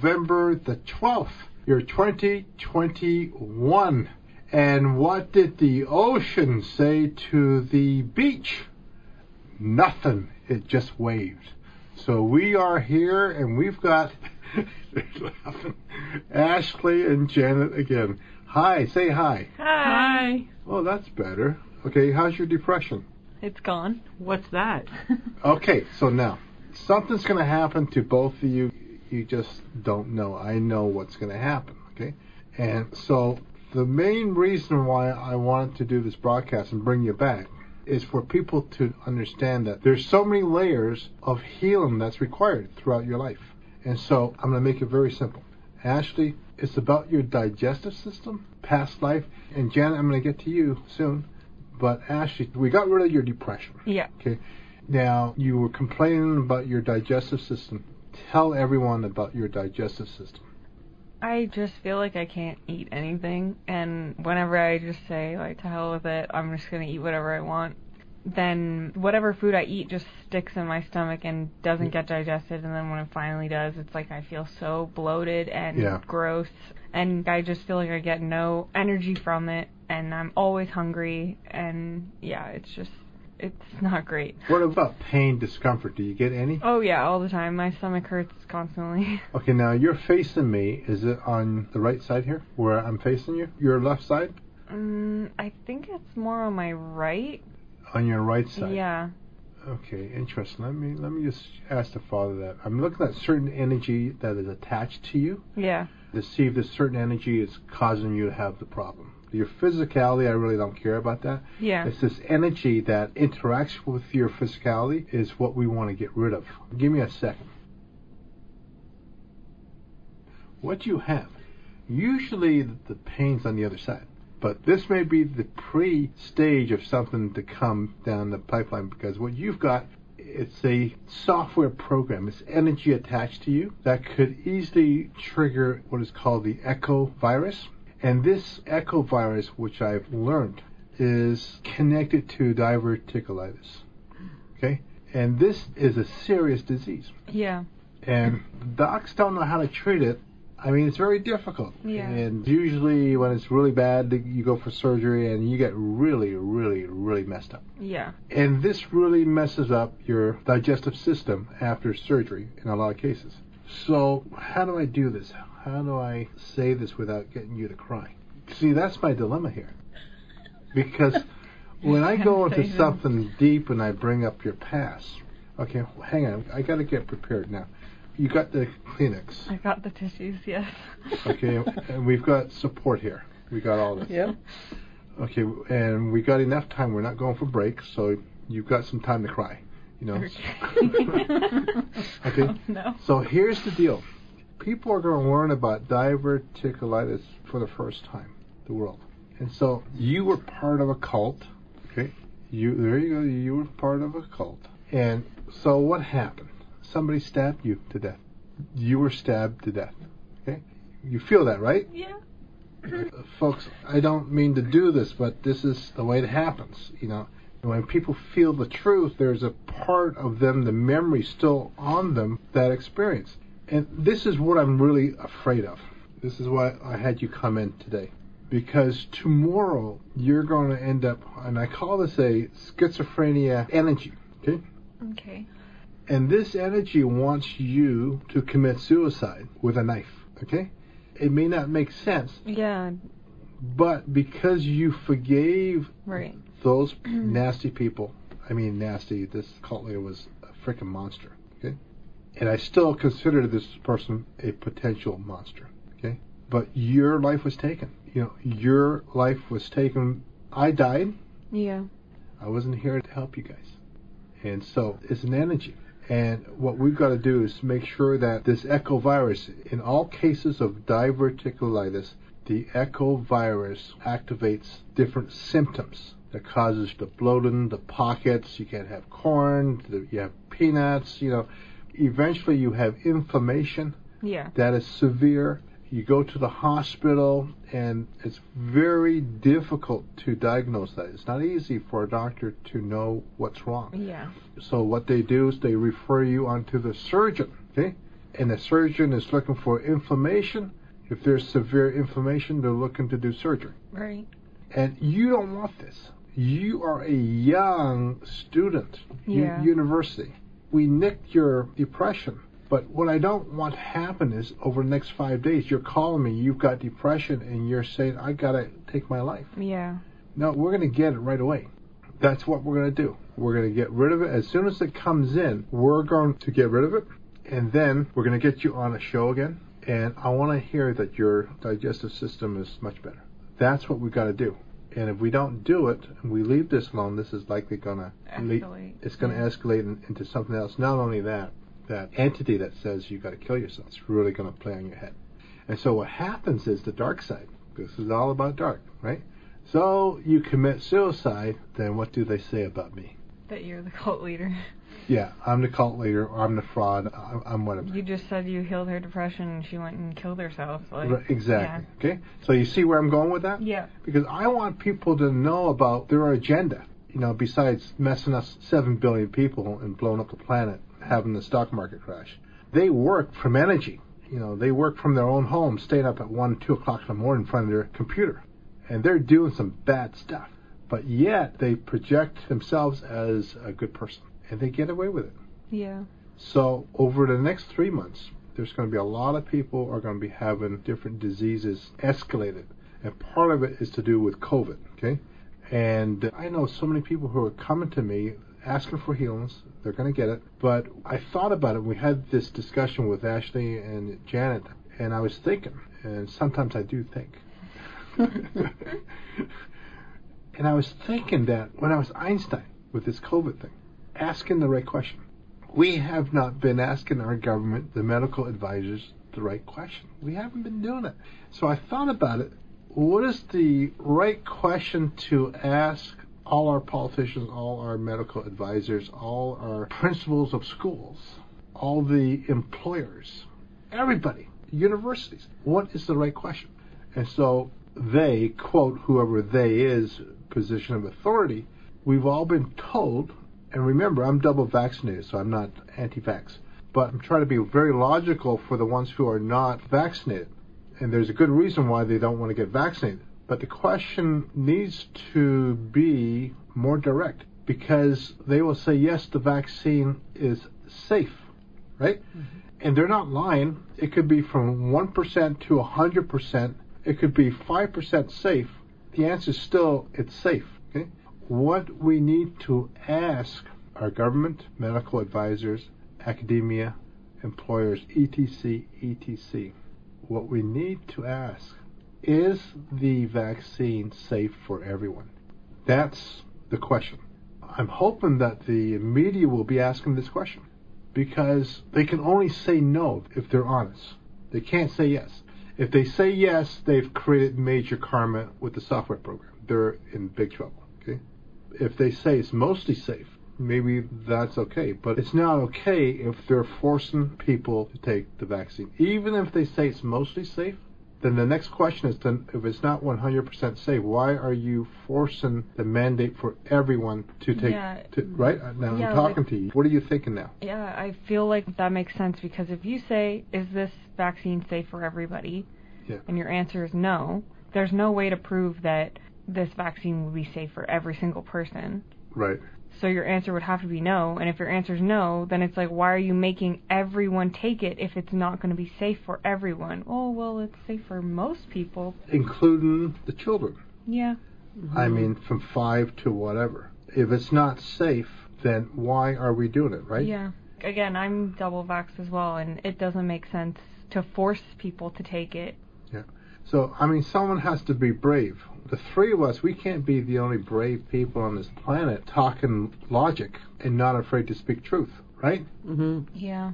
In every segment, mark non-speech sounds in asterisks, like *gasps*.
November the 12th, year 2021. And what did the ocean say to the beach? Nothing. It just waved. So we are here and we've got. *laughs* Ashley and Janet again. Hi, say hi. Hi. Oh, that's better. Okay, how's your depression? It's gone. What's that? *laughs* Okay, so now something's going to happen to both of you. You just don't know. I know what's going to happen. Okay, and so the main reason why I wanted to do this broadcast and bring you back is for people to understand that there's so many layers of healing that's required throughout your life. And so I'm going to make it very simple. Ashley, it's about your digestive system, past life, and Janet, I'm going to get to you soon. But Ashley, we got rid of your depression. Yeah. Okay. Now, you were complaining about your digestive system. Tell everyone about your digestive system. I just feel like I can't eat anything, and whenever I just say, like, to hell with it, I'm just gonna eat whatever I want, then whatever food I eat just sticks in my stomach and doesn't get digested, and then when it finally does, it's like I feel so bloated and Yeah. gross, and I just feel like I get no energy from it, and I'm always hungry, and yeah, it's just, it's not great. What about pain, discomfort? Do you get any? Oh yeah, all the time. My stomach hurts constantly. *laughs* Okay, now you're facing me. Is it on the right side here, where I'm facing you? Your left side? Mm, I think it's more on my right. On your right side. Yeah. Okay, interesting. Let me let me just ask the Father that. I'm looking at certain energy that is attached to you Yeah. to see if this certain energy is causing you to have the problem. Your physicality, I really don't care about that. Yeah. It's this energy that interacts with your physicality is what we want to get rid of. Give me a second. What you have, usually the pain's on the other side, but this may be the pre-stage of something to come down the pipeline because what you've got, it's a software program. It's energy attached to you that could easily trigger what is called the echo virus. And this echo virus, which I've learned, is connected to diverticulitis. Okay? And this is a serious disease. Yeah. And docs don't know how to treat it. I mean, it's very difficult. Yeah. And usually, when it's really bad, you go for surgery and you get really, really, really messed up. Yeah. And this really messes up your digestive system after surgery in a lot of cases. So, how do I do this? How do I say this without getting you to cry? See, that's my dilemma here. Because *laughs* when I go into something deep and I bring up your past, okay, hang on, I got to get prepared now. You got the Kleenex, I got the tissues, yes. okay, *laughs* and we've got support here. We got all this. Yep. Okay, and we got enough time. We're not going for breaks, so you've got some time to cry. You know. Okay. *laughs* No. So here's the deal. People are going to learn about diverticulitis for the first time, in the world. And so you were part of a cult, okay? You there you go. You were part of a cult. And so what happened? Somebody stabbed you to death. You were stabbed to death. Okay? You feel that, right? Yeah. Uh, folks, I don't mean to do this, but this is the way it happens. You know, when people feel the truth, there's a part of them, the memory still on them, that experience. And this is what I'm really afraid of. This is why I had you come in today. Because tomorrow you're going to end up, and I call this a schizophrenia energy. Okay? Okay. And this energy wants you to commit suicide with a knife. Okay? It may not make sense, Yeah. but because you forgave Right. Those *clears throat* nasty people, I mean nasty, this cult leader was a freaking monster, okay? And I still consider this person a potential monster, okay? But your life was taken. You know, your life was taken. I died. Yeah. I wasn't here to help you guys. And so it's an energy. And what we've got to do is make sure that this echo virus, in all cases of diverticulitis, the echo virus activates different symptoms that causes the bloating, the pockets. You can't have corn, the, you have peanuts. You know, eventually you have inflammation Yeah. that is severe. You go to the hospital, and it's very difficult to diagnose that. It's not easy for a doctor to know what's wrong. Yeah. So what they do is they refer you onto the surgeon, okay? and the surgeon is looking for inflammation. If there's severe inflammation, they're looking to do surgery. Right. And you don't want this. You are a young student, u- university. We nicked your depression. But what I don't want to happen is over the next five days, you're calling me, you've got depression, and you're saying, I got to take my life. Yeah. No, we're going to get it right away. That's what we're going to do. We're going to get rid of it. As soon as it comes in, we're going to get rid of it. And then we're going to get you on a show again. And I want to hear that your digestive system is much better. That's what we've got to do. And if we don't do it and we leave this alone, this is likely going to Escalate. it's going to Yeah. escalate in, into something else. Not only that, that entity that says you got to kill yourself, it's really going to play on your head. And so what happens is the dark side. This is all about dark, right? So you commit suicide, then what do they say about me? That you're the cult leader. Yeah, I'm the cult leader, or I'm the fraud, I'm, I'm whatever. You just said you healed her depression and she went and killed herself. Like, Right, exactly. Okay? So you see where I'm going with that? Yeah. Because I want people to know about their agenda. You know, besides messing us 7 billion people and blowing up the planet, having the stock market crash. They work from energy. You know, they work from their own home, staying up at 1, 2 o'clock in the morning in front of their computer. And they're doing some bad stuff. But yet, they project themselves as a good person. And they get away with it. Yeah. So over the next three months, there's going to be a lot of people are going to be having different diseases escalated, and part of it is to do with COVID. Okay, and uh, I know so many people who are coming to me asking for healings. They're going to get it, but I thought about it. We had this discussion with Ashley and Janet, and I was thinking, and sometimes I do think. *laughs* *laughs* and I was thinking that when I was Einstein with this COVID thing, asking the right question. We have not been asking our government, the medical advisors, the right question. We haven't been doing it. So I thought about it. What is the right question to ask all our politicians, all our medical advisors, all our principals of schools, all the employers, everybody, universities? What is the right question? And so they, quote, whoever they is, position of authority, we've all been told and remember, I'm double vaccinated, so I'm not anti vax. But I'm trying to be very logical for the ones who are not vaccinated. And there's a good reason why they don't want to get vaccinated. But the question needs to be more direct because they will say, yes, the vaccine is safe, right? Mm-hmm. And they're not lying. It could be from 1% to 100%. It could be 5% safe. The answer is still it's safe, okay? What we need to ask our government, medical advisors, academia, employers, etc., etc., what we need to ask is the vaccine safe for everyone? That's the question. I'm hoping that the media will be asking this question because they can only say no if they're honest. They can't say yes. If they say yes, they've created major karma with the software program. They're in big trouble. If they say it's mostly safe, maybe that's okay. But it's not okay if they're forcing people to take the vaccine. Even if they say it's mostly safe, then the next question is then if it's not 100% safe, why are you forcing the mandate for everyone to take Yeah. to, right? Now Yeah, I'm talking like- to you. What are you thinking now? Yeah, I feel like that makes sense because if you say, is this vaccine safe for everybody? Yeah. And your answer is no, there's no way to prove that this vaccine will be safe for every single person. Right. So your answer would have to be no, and if your answer is no, then it's like, why are you making everyone take it if it's not going to be safe for everyone? Oh, well, it's safe for most people. Including the children. Yeah. I mean, from five to whatever. If it's not safe, then why are we doing it, right? Yeah. Again, I'm double vaxxed as well, and it doesn't make sense to force people to take it. Yeah. So, I mean, someone has to be brave. The three of us, we can't be the only brave people on this planet talking logic and not afraid to speak truth, right? Mm-hmm. Yeah.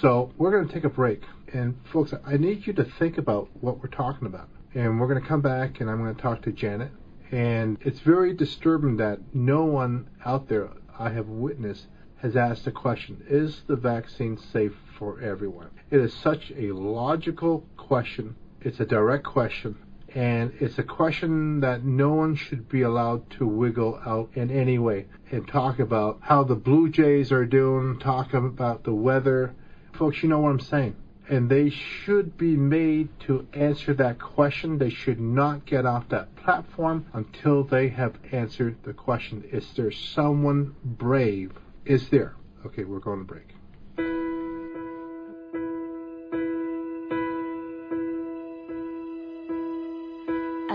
So, we're going to take a break. And, folks, I need you to think about what we're talking about. And we're going to come back and I'm going to talk to Janet. And it's very disturbing that no one out there I have witnessed has asked the question Is the vaccine safe for everyone? It is such a logical question. It's a direct question. And it's a question that no one should be allowed to wiggle out in any way and talk about how the Blue Jays are doing, talk about the weather. Folks, you know what I'm saying. and they should be made to answer that question. They should not get off that platform until they have answered the question. Is there someone brave? Is there? Okay, we're going to break.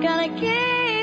Gotta keep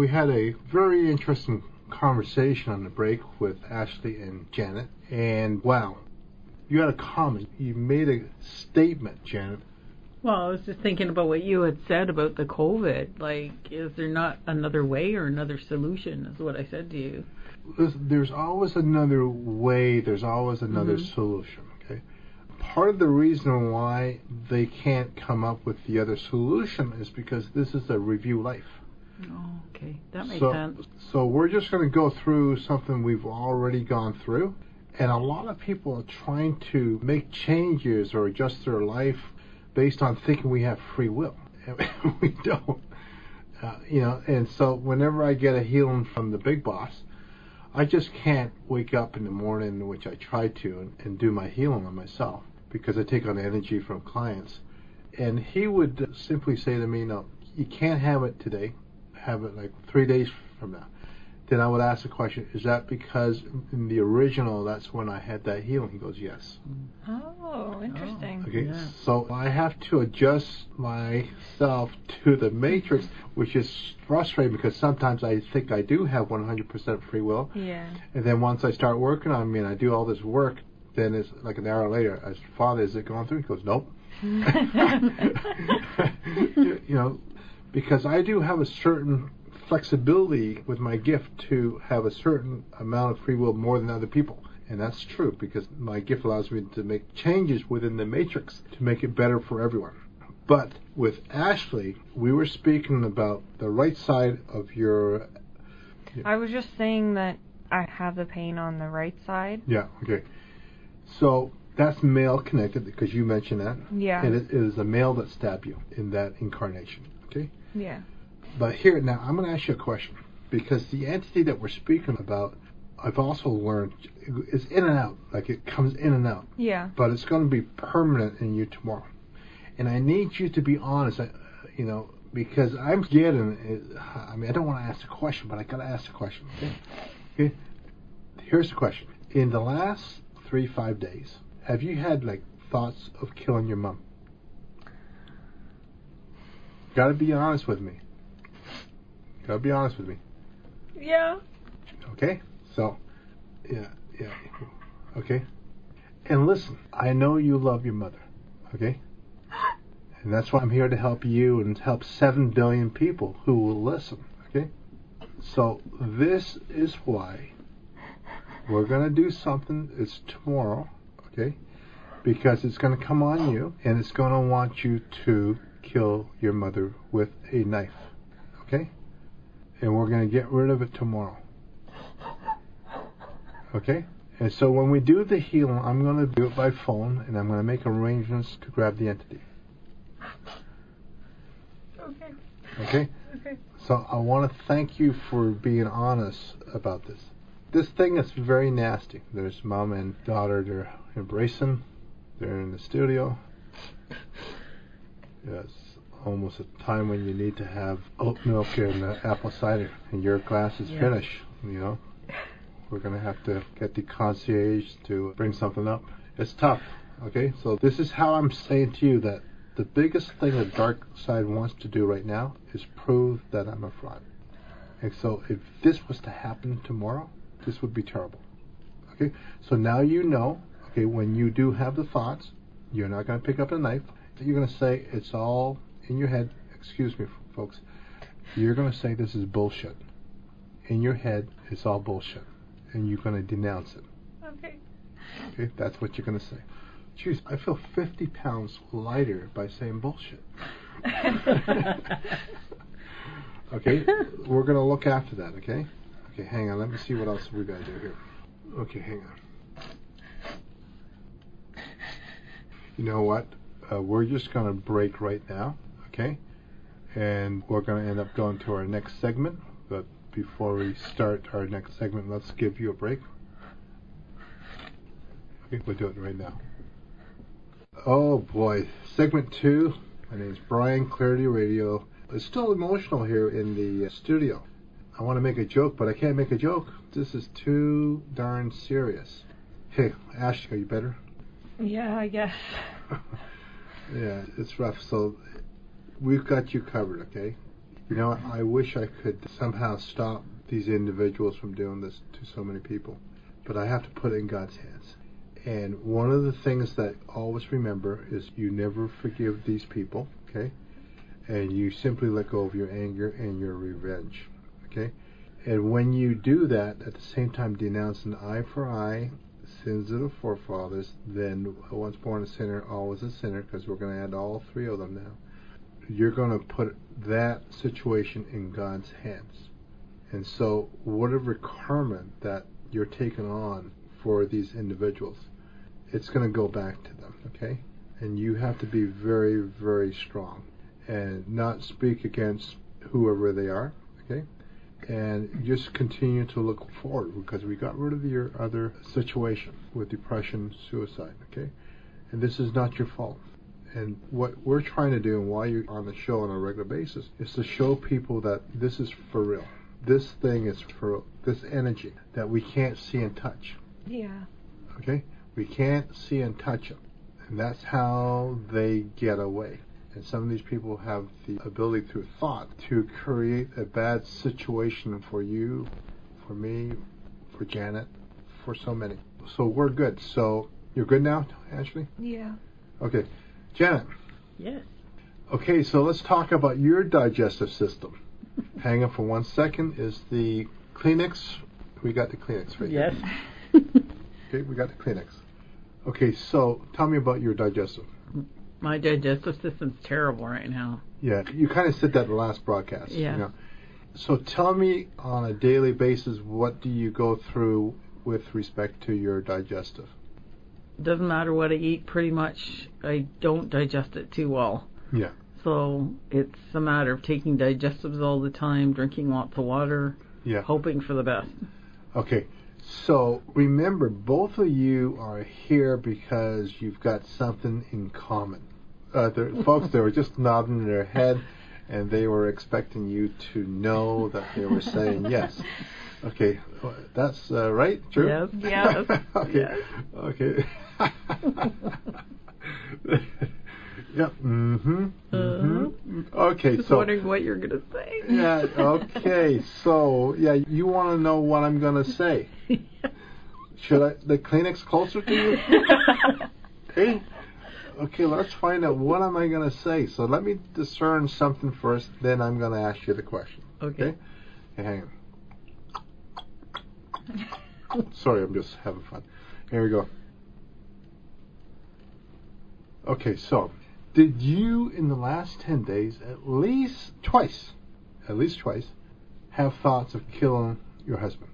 we had a very interesting conversation on the break with Ashley and Janet. And wow, you had a comment. You made a statement, Janet. Well, I was just thinking about what you had said about the COVID. Like, is there not another way or another solution? Is what I said to you. There's always another way. There's always another Mhm. solution. Okay. Part of the reason why they can't come up with the other solution is because this is a review life. Okay, that makes so, sense. So we're just going to go through something we've already gone through, and a lot of people are trying to make changes or adjust their life based on thinking we have free will. And *laughs* we don't, uh, you know. And so whenever I get a healing from the big boss, I just can't wake up in the morning, which I try to, and, and do my healing on myself because I take on energy from clients. And he would simply say to me, "No, you can't have it today. Have it like three days from now." then I would ask the question, is that because in the original that's when I had that healing? He goes, yes. Oh, interesting. Oh, okay, Yeah. so I have to adjust myself to the matrix, which is frustrating because sometimes I think I do have 100% free will, Yeah. and then once I start working on me and I do all this work, then it's like an hour later, I said, Father, is it going through? He goes, nope. *laughs* *laughs* you know, because I do have a certain flexibility with my gift to have a certain amount of free will more than other people. And that's true because my gift allows me to make changes within the matrix to make it better for everyone. But with Ashley, we were speaking about the right side of your. I was just saying that I have the pain on the right side. Yeah, okay. So that's male connected because you mentioned that. Yeah. And it is a male that stabbed you in that incarnation. Yeah. But here, now, I'm going to ask you a question. Because the entity that we're speaking about, I've also learned is in and out. Like it comes in and out. Yeah. But it's going to be permanent in you tomorrow. And I need you to be honest, I- you know, because I'm getting, I mean, I don't want to ask a question, but I got to ask a question. Okay? okay? Here's the question. In the last three, five days, have you had, like, thoughts of killing your mom? Got to be honest with me. Got to be honest with me. Yeah. Okay? So, yeah, yeah. Okay? And listen, I know you love your mother. Okay? *gasps* And that's why I'm here to help you and help 7 billion people who will listen. Okay? So, this is why we're going to do something. It's tomorrow. Okay? Because it's going to come on you and it's going to want you to kill your mother with a knife. Okay? And we're going to get rid of it tomorrow. Okay? And so when we do the healing, I'm going to do it by phone and I'm going to make arrangements to grab the entity. Okay. Okay? Okay. So I want to thank you for being honest about this. This thing is very nasty. There's mom and daughter, they're embracing, they're in the studio. It's almost a time when you need to have oat milk and uh, apple cider, and your glass is Yeah. finished, you know. We're going to have to get the concierge to bring something up. It's tough, okay? So this is how I'm saying to you that the biggest thing the dark side wants to do right now is prove that I'm a fraud. And so if this was to happen tomorrow, this would be terrible. Okay? So now you know, okay, when you do have the thoughts, you're not going to pick up a knife. You're going to say it's all in your head. Excuse me, folks. You're going to say this is bullshit. In your head, it's all bullshit. And you're going to denounce it. Okay. Okay? That's what you're going to say. Jeez, I feel 50 pounds lighter by saying bullshit. *laughs* Okay, we're gonna look after that. Okay, okay. Hang on. Let me see what else we gotta do here. Okay, hang on. You know what? Uh, we're just gonna break right now. Okay, and we're gonna end up going to our next segment. But before we start our next segment, let's give you a break. I think we'll do it right now. Oh boy, segment two. My name is Brian Clarity Radio. It's still emotional here in the uh, studio. I want to make a joke, but I can't make a joke. This is too darn serious. Hey, Ash, are you better? Yeah, I guess. *laughs* yeah, it's rough. So we've got you covered, okay? You know, I wish I could somehow stop these individuals from doing this to so many people, but I have to put it in God's hands. And one of the things that always remember is you never forgive these people, okay? And you simply let go of your anger and your revenge, okay? And when you do that, at the same time denounce an eye for eye, sins of the forefathers, then once born a sinner, always a sinner, because we're going to add all three of them now. You're going to put that situation in God's hands. And so, whatever karma that you're taking on for these individuals, it's going to go back to them, okay? And you have to be very, very strong and not speak against whoever they are, okay? And just continue to look forward because we got rid of your other situation with depression, suicide, okay? And this is not your fault. And what we're trying to do and why you're on the show on a regular basis is to show people that this is for real. this thing is for real. this energy that we can't see and touch. Yeah. Okay? We can't see and touch them. And that's how they get away. And some of these people have the ability through thought to create a bad situation for you, for me, for Janet, for so many. So we're good. So you're good now, Ashley? Yeah. Okay. Janet. Yes. Okay, so let's talk about your digestive system. *laughs* Hang on for one second. Is the Kleenex? We got the Kleenex right Yes. here. *laughs* Okay, we got the Kleenex. Okay, so tell me about your digestive. My digestive system's terrible right now. Yeah, you kind of said that in the last broadcast. Yeah. You know. So tell me on a daily basis, what do you go through with respect to your digestive? Doesn't matter what I eat, pretty much I don't digest it too well. Yeah. So it's a matter of taking digestives all the time, drinking lots of water, Yeah. hoping for the best. Okay. So remember, both of you are here because you've got something in common. Uh, there, folks, they were just nodding their head, and they were expecting you to know that they were saying yes. Okay, that's uh, right. True. Yes. Yes. okay. Yes. Okay. *laughs* yep. Mm-hmm. Mm-hmm. Okay. Just so. wondering what you're gonna say. Yeah. Okay. So yeah, you want to know what I'm gonna say? *laughs* Should I the Kleenex closer to you? *laughs* Hey. Okay, let's find out what am I gonna say. So let me discern something first, then I'm gonna ask you the question. okay. Okay. Okay, hang on. Sorry, I'm just having fun. Here we go. Okay, so did you in the last 10 days at least twice, at least twice, have thoughts of killing your husband?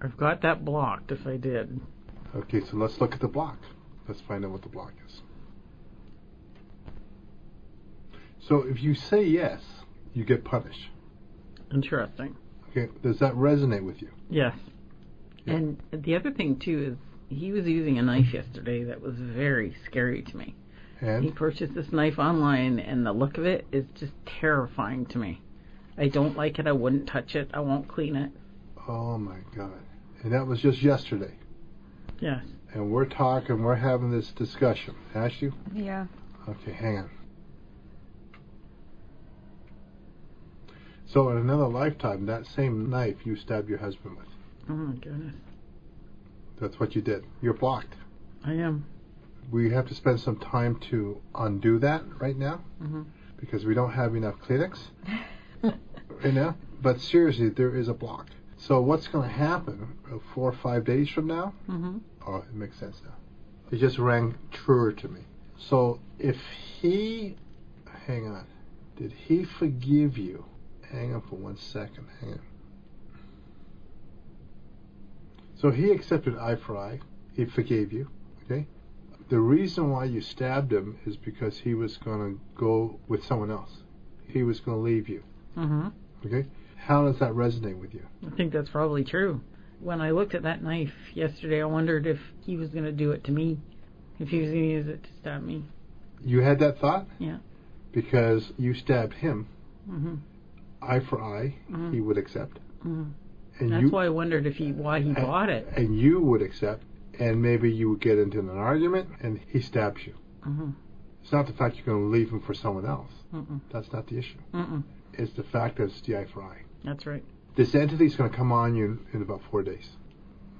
I've got that blocked if I did. Okay, so let's look at the block. Let's find out what the block is. So if you say yes, you get punished. Interesting. Okay, does that resonate with you? Yes. Yeah. And the other thing too is he was using a knife yesterday that was very scary to me. And? He purchased this knife online and the look of it is just terrifying to me. I don't like it. I wouldn't touch it. I won't clean it. oh my god. And that was just yesterday. Yes. and we're talking, we're having this discussion. Ask you? Yeah. Okay, hang on. So in another lifetime, that same knife you stabbed your husband with. Oh my goodness. That's what you did. You're blocked. I am. We have to spend some time to undo that right now hmm because we don't have enough Kleenex *laughs* right now. But seriously, there is a block. So what's going to happen uh, four or five days from now? hmm Oh, it makes sense now. It just rang truer to me. So if he, hang on, did he forgive you? Hang on for one second. Hang on. So he accepted eye for eye. He forgave you. Okay. The reason why you stabbed him is because he was going to go with someone else. He was going to leave you. hmm Okay. How does that resonate with you? I think that's probably true. When I looked at that knife yesterday, I wondered if he was going to do it to me. If he was going to use it to stab me. You had that thought? Yeah. Because you stabbed him. hmm Eye for eye, Mhm. he would accept. hmm And That's you, why I wondered if he why he bought it. and you would accept, and maybe you would get into an argument, and he stabs you. hmm It's not the fact you're going to leave him for someone else. Mm-mm. That's not the issue. Mm-mm. It's the fact that it's the eye for eye. That's right. This entity is going to come on you in about four days.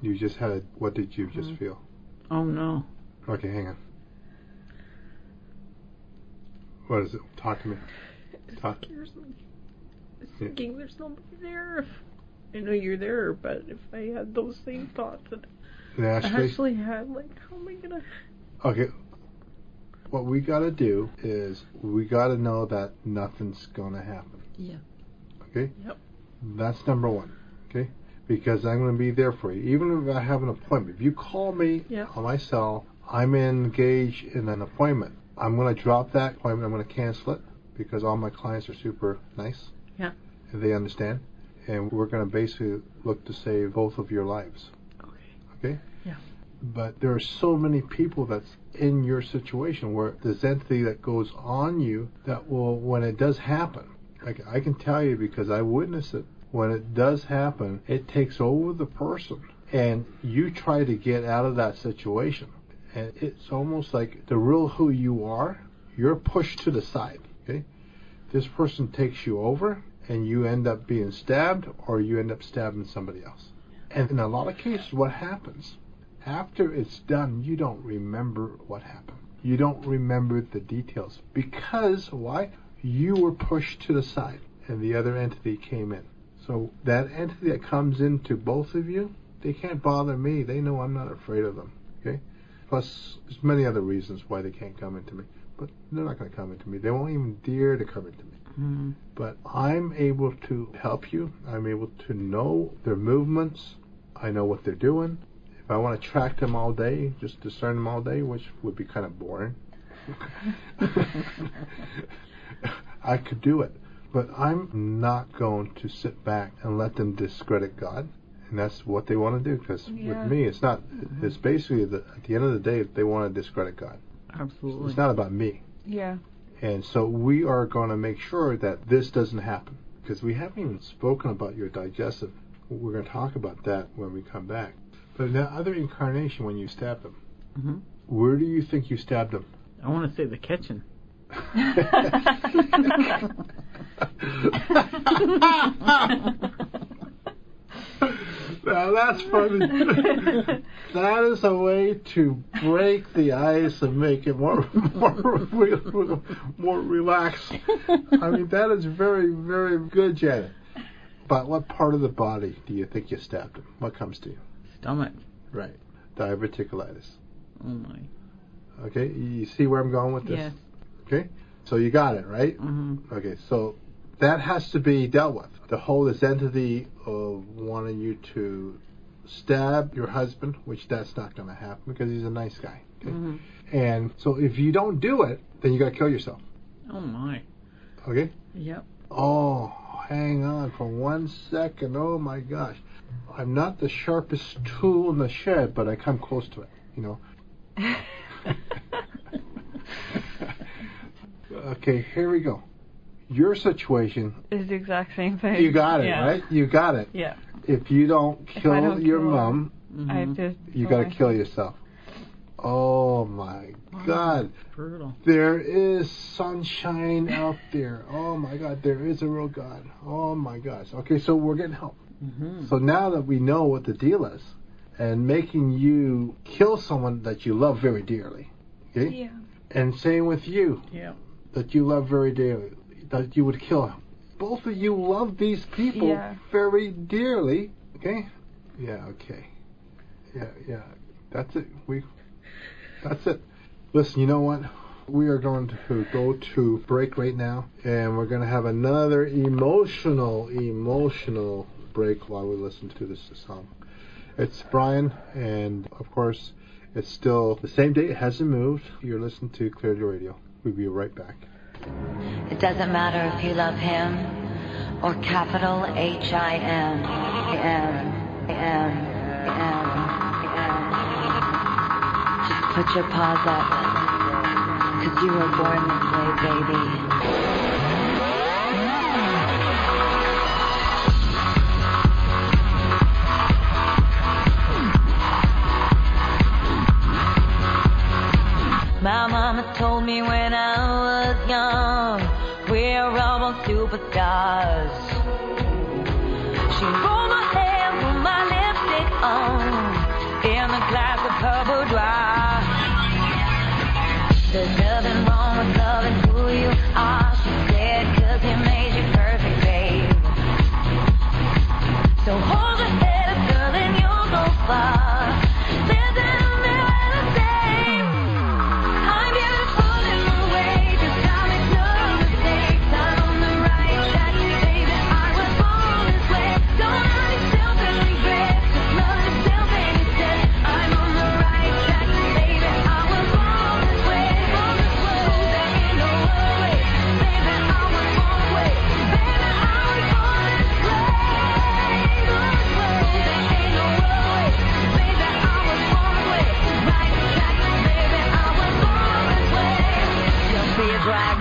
You just had. What did you just Mhm. feel? Oh no. Okay, hang on. What is it? Talk to me. Talk. scares me. Yeah. Thinking there's nobody there. If I know you're there, but if I had those same thoughts that And I actually had, like, how am I gonna? Okay. What we got to do is we got to know that nothing's going to happen. Yeah. Okay? Yep. That's number one. Okay? Because I'm going to be there for you. Even if I have an appointment. If you call me Yep. on my cell, I'm engaged in an appointment. I'm going to drop that appointment. I'm going to cancel it because all my clients are super nice. Yeah. They understand. And we're going to basically look to save both of your lives. Okay. Okay? Yeah. But there are so many people that's in your situation where this entity that goes on you that will, when it does happen, like I can tell you because I witnessed it when it does happen, it takes over the person, and you try to get out of that situation. And it's almost like the real who you are, you're pushed to the side. Okay, this person takes you over, and you end up being stabbed, or you end up stabbing somebody else. And in a lot of cases, what happens after it's done, you don't remember what happened. You don't remember the details because why? You were pushed to the side, and the other entity came in. So that entity that comes into both of you, they can't bother me. They know I'm not afraid of them. Okay. Plus, there's many other reasons why they can't come into me, but they're not going to come into me. They won't even dare to come into me. Mm-hmm. But I'm able to help you. I'm able to know their movements. I know what they're doing. If I want to track them all day, just discern them all day, which would be kind of boring. *laughs* I could do it. But I'm not going to sit back and let them discredit God. And that's what they want to do. Because Yeah. with me, it's not, it's basically, the, at the end of the day, they want to discredit God. Absolutely. It's not about me. Yeah. And so we are going to make sure that this doesn't happen because we haven't even spoken about your digestive. We're going to talk about that when we come back. But in that other incarnation, when you stabbed them, hmm where do you think you stabbed them? I want to say the kitchen. *laughs* *laughs* *laughs* now that's funny. *laughs* that is a way to break the ice and make it more more more relaxed. I mean, that is very very good, Janet. But what part of the body do you think you stabbed him? What comes to you? Stomach. Right, diverticulitis. Oh my. Okay, you see where I'm going with this? Yes. Okay, so you got it right. hmm Okay, so that has to be dealt with. The whole this entity of wanting you to stab your husband, which that's not going to happen because he's a nice guy. Okay? hmm And so if you don't do it, then you got to kill yourself. Oh my. Okay? Yep. Oh, hang on for one second. Oh my gosh. I'm not the sharpest tool in the shed, but I come close to it, you know. *laughs* *laughs* okay, here we go. Your situation, is the exact same thing. you got it, Yeah. right? You got it. Yeah. If you don't kill don't your kill- mom, hmm I have to. you got to kill yourself. Oh my God. Brutal. There is sunshine out there. Oh my God. There is a real God. Oh my gosh. Okay, so we're getting help. hmm So now that we know what the deal is, and making you kill someone that you love very dearly, okay? Yeah. And same with you, Yeah. that you love very dearly, that you would kill him. Both of you love these people Yeah. very dearly, okay? Yeah, okay. Yeah, yeah. That's it. We. That's it. Listen, you know what? We are going to go to break right now, and we're going to have another emotional, emotional break while we listen to this song. It's Brian, and of course, it's still the same date. It hasn't moved. You're listening to Clearly Radio. We'll be right back. It doesn't matter if you love him or capital H I M M M M M. Just put your paws up, cause you were born this way, baby. My mama told me when I was young, we're all born superstars. She rolled my hair, put my lipstick on, in a glass of her boudoir.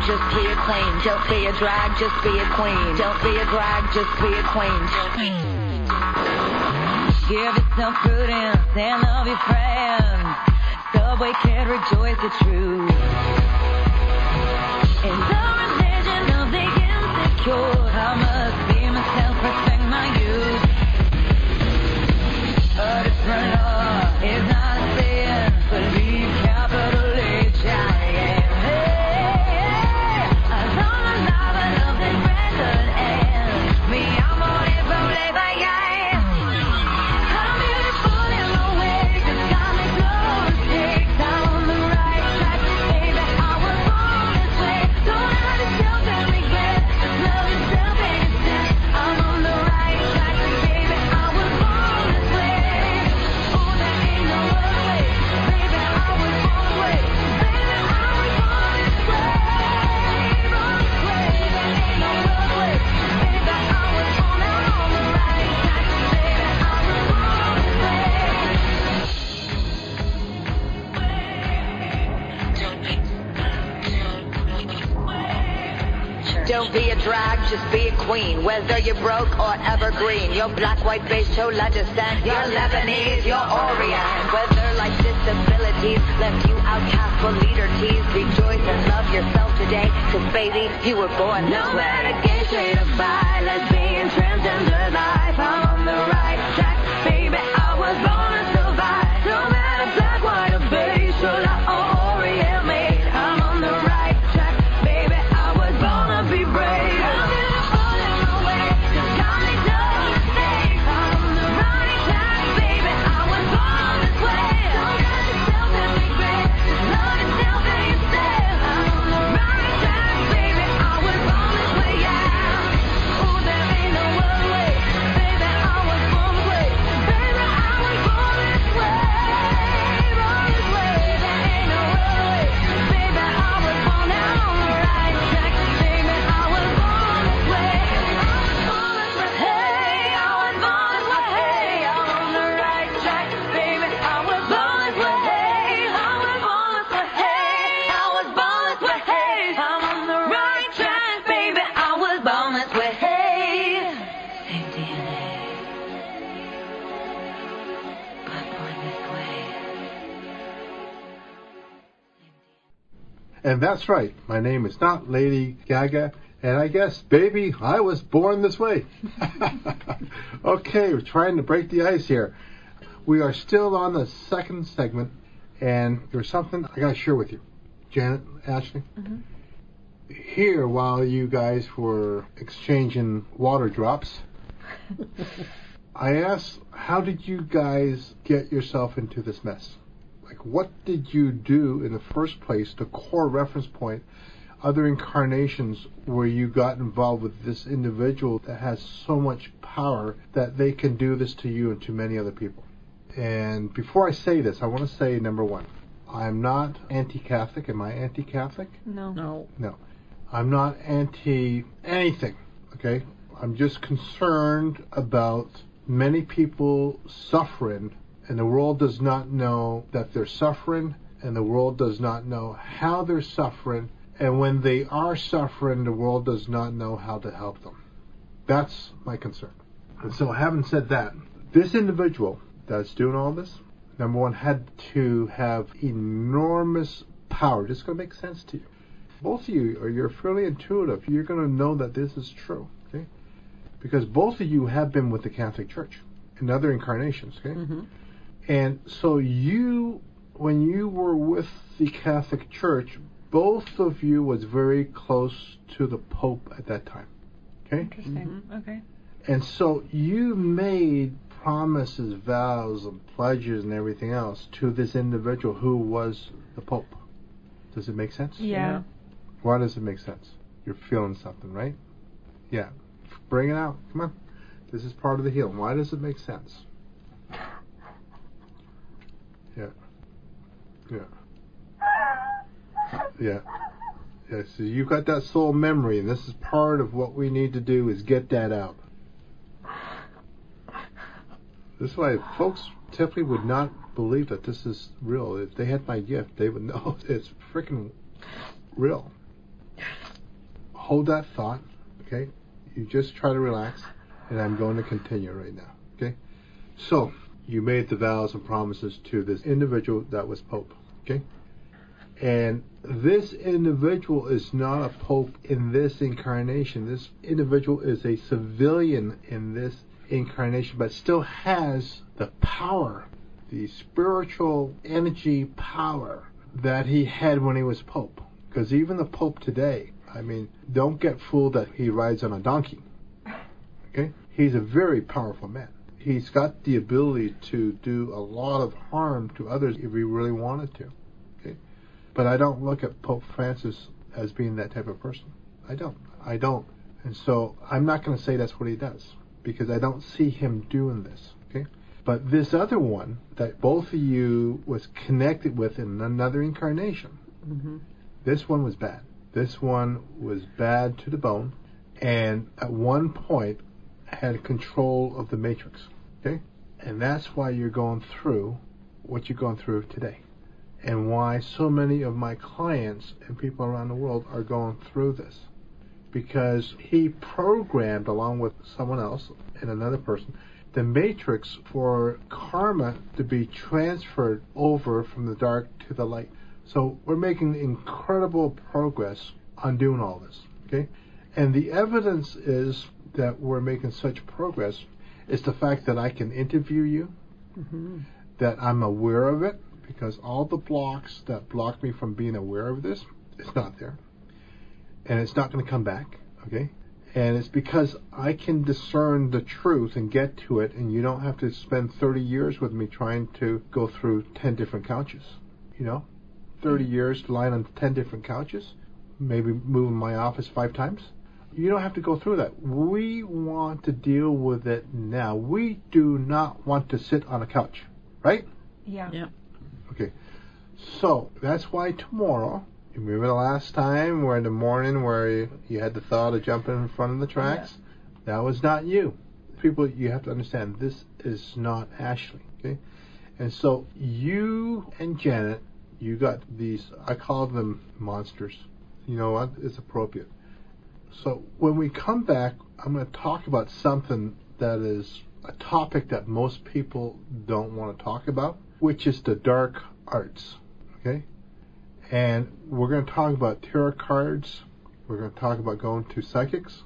Just be a queen. Don't be a drag, just be a queen. Don't be a drag, just be a queen. Give yourself prudence and love your friends. Subway kid, rejoice the truth. Queen. Whether you're broke or evergreen, your black, white, beige, chola descent, you're Lebanese, you're Orient. Whether life's disabilities left you outcast for leader teased, rejoice and love yourself today, cause baby, you were born. No matter gay, straight or bi, lesbian, transgender life, I'm on the right track, And that's right. My name is not Lady Gaga. And I guess, baby, I was born this way. *laughs* okay, we're trying to break the ice here. We are still on the second segment, and there's something I got to share with you. Janet, Ashley? Mhm. Here, while you guys were exchanging water drops, *laughs* I asked, how did you guys get yourself into this mess? Like, what did you do in the first place, the core reference point, other incarnations where you got involved with this individual that has so much power that they can do this to you and to many other people? And before I say this, I want to say number one, I'm not anti Catholic. Am I anti Catholic? No. No. No. I'm not anti anything, okay? I'm just concerned about many people suffering, and the world does not know that they're suffering, and the world does not know how they're suffering, and when they are suffering, the world does not know how to help them. That's my concern. And so, having said that, this individual that's doing all this, number one, had to have enormous power. This is going to make sense to you both of you are you're fairly intuitive. You're going to know that this is true, okay? Because both of you have been with the Catholic Church in other incarnations, okay? hmm And so you, when you were with the Catholic Church, both of you was very close to the Pope at that time, okay? Interesting. Mm-hmm. Okay. And so you made promises, vows, and pledges, and everything else to this individual who was the Pope. Does it make sense? Yeah. Why does it make sense? You're feeling something, right? Yeah. Bring it out. Come on. This is part of the healing. Why does it make sense? Yeah. Yeah. Yeah. Yeah. So you've got that soul memory, and this is part of what we need to do is get that out. This is why folks typically would not believe that this is real. If they had my gift, they would know *laughs* it's freaking real. hold that thought, okay? You just try to relax, and I'm going to continue right now, okay? So, you made the vows and promises to this individual that was Pope, okay? And this individual is not a Pope in this incarnation. This individual is a civilian in this incarnation, but still has the power, the spiritual energy power that he had when he was Pope. Because even the Pope today, I mean, don't get fooled that he rides on a donkey. Okay? He's a very powerful man. He's got the ability to do a lot of harm to others if he really wanted to. Okay? But I don't look at Pope Francis as being that type of person. I don't. I don't. And so I'm not going to say that's what he does because I don't see him doing this. Okay? But this other one that both of you was connected with in another incarnation, Mm-hmm. this one was bad. This one was bad to the bone, and at one point had control of the matrix. Okay, and that's why you're going through what you're going through today, and why so many of my clients and people around the world are going through this, because he programmed along with someone else and another person the matrix for karma to be transferred over from the dark to the light. So we're making incredible progress on doing all this. Okay? And the evidence is that we're making such progress is the fact that I can interview you, Mm-hmm. that I'm aware of it, because all the blocks that block me from being aware of this is not there. And it's not going to come back. Okay? And it's because I can discern the truth and get to it, and you don't have to spend 30 years with me trying to go through 10 different couches. You know? 30 years lying on 10 different couches, maybe moving my office five times. You don't have to go through that. We want to deal with it now. We do not want to sit on a couch, right? Yeah. Yeah. Okay. So that's why tomorrow, you remember the last time where in the morning where you, you had the thought of jumping in front of the tracks? That was not you. People, you have to understand, this is not Ashley, okay? And so you and Janet, you got these, I call them monsters. You know what? It's appropriate. So when we come back, I'm going to talk about something that is a topic that most people don't want to talk about, which is the dark arts. Okay? And we're going to talk about tarot cards. We're going to talk about going to psychics,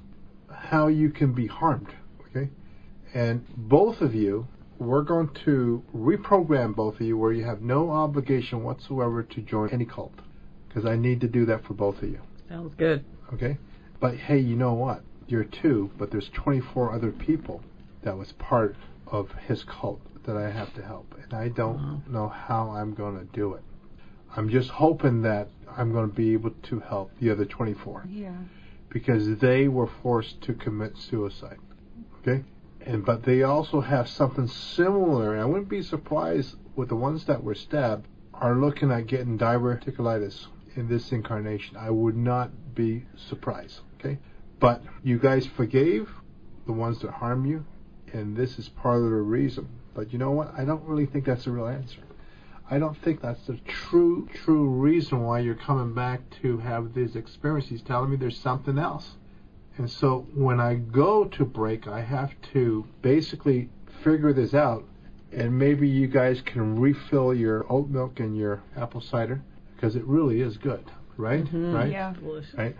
how you can be harmed. Okay? And both of you, we're going to reprogram both of you where you have no obligation whatsoever to join any cult. Because I need to do that for both of you. Sounds good. Okay? But hey, you know what? You're two, but there's 24 other people that was part of his cult that I have to help. And I don't Wow. know how I'm going to do it. I'm just hoping that I'm going to be able to help the other 24 Yeah. because they were forced to commit suicide. Okay? And but they also have something similar. And I wouldn't be surprised with the ones that were stabbed are looking at getting diverticulitis in this incarnation. I would not be surprised. Okay? But you guys forgave the ones that harm you, and this is part of the reason. But you know what? I don't really think that's the real answer. I don't think that's the true, true reason why you're coming back to have these experiences. He's telling me there's something else. And so when I go to break, I have to basically figure this out. And maybe you guys can refill your oat milk and your apple cider because it really is good, right? Mhm. Right? Yeah. Delicious. Right.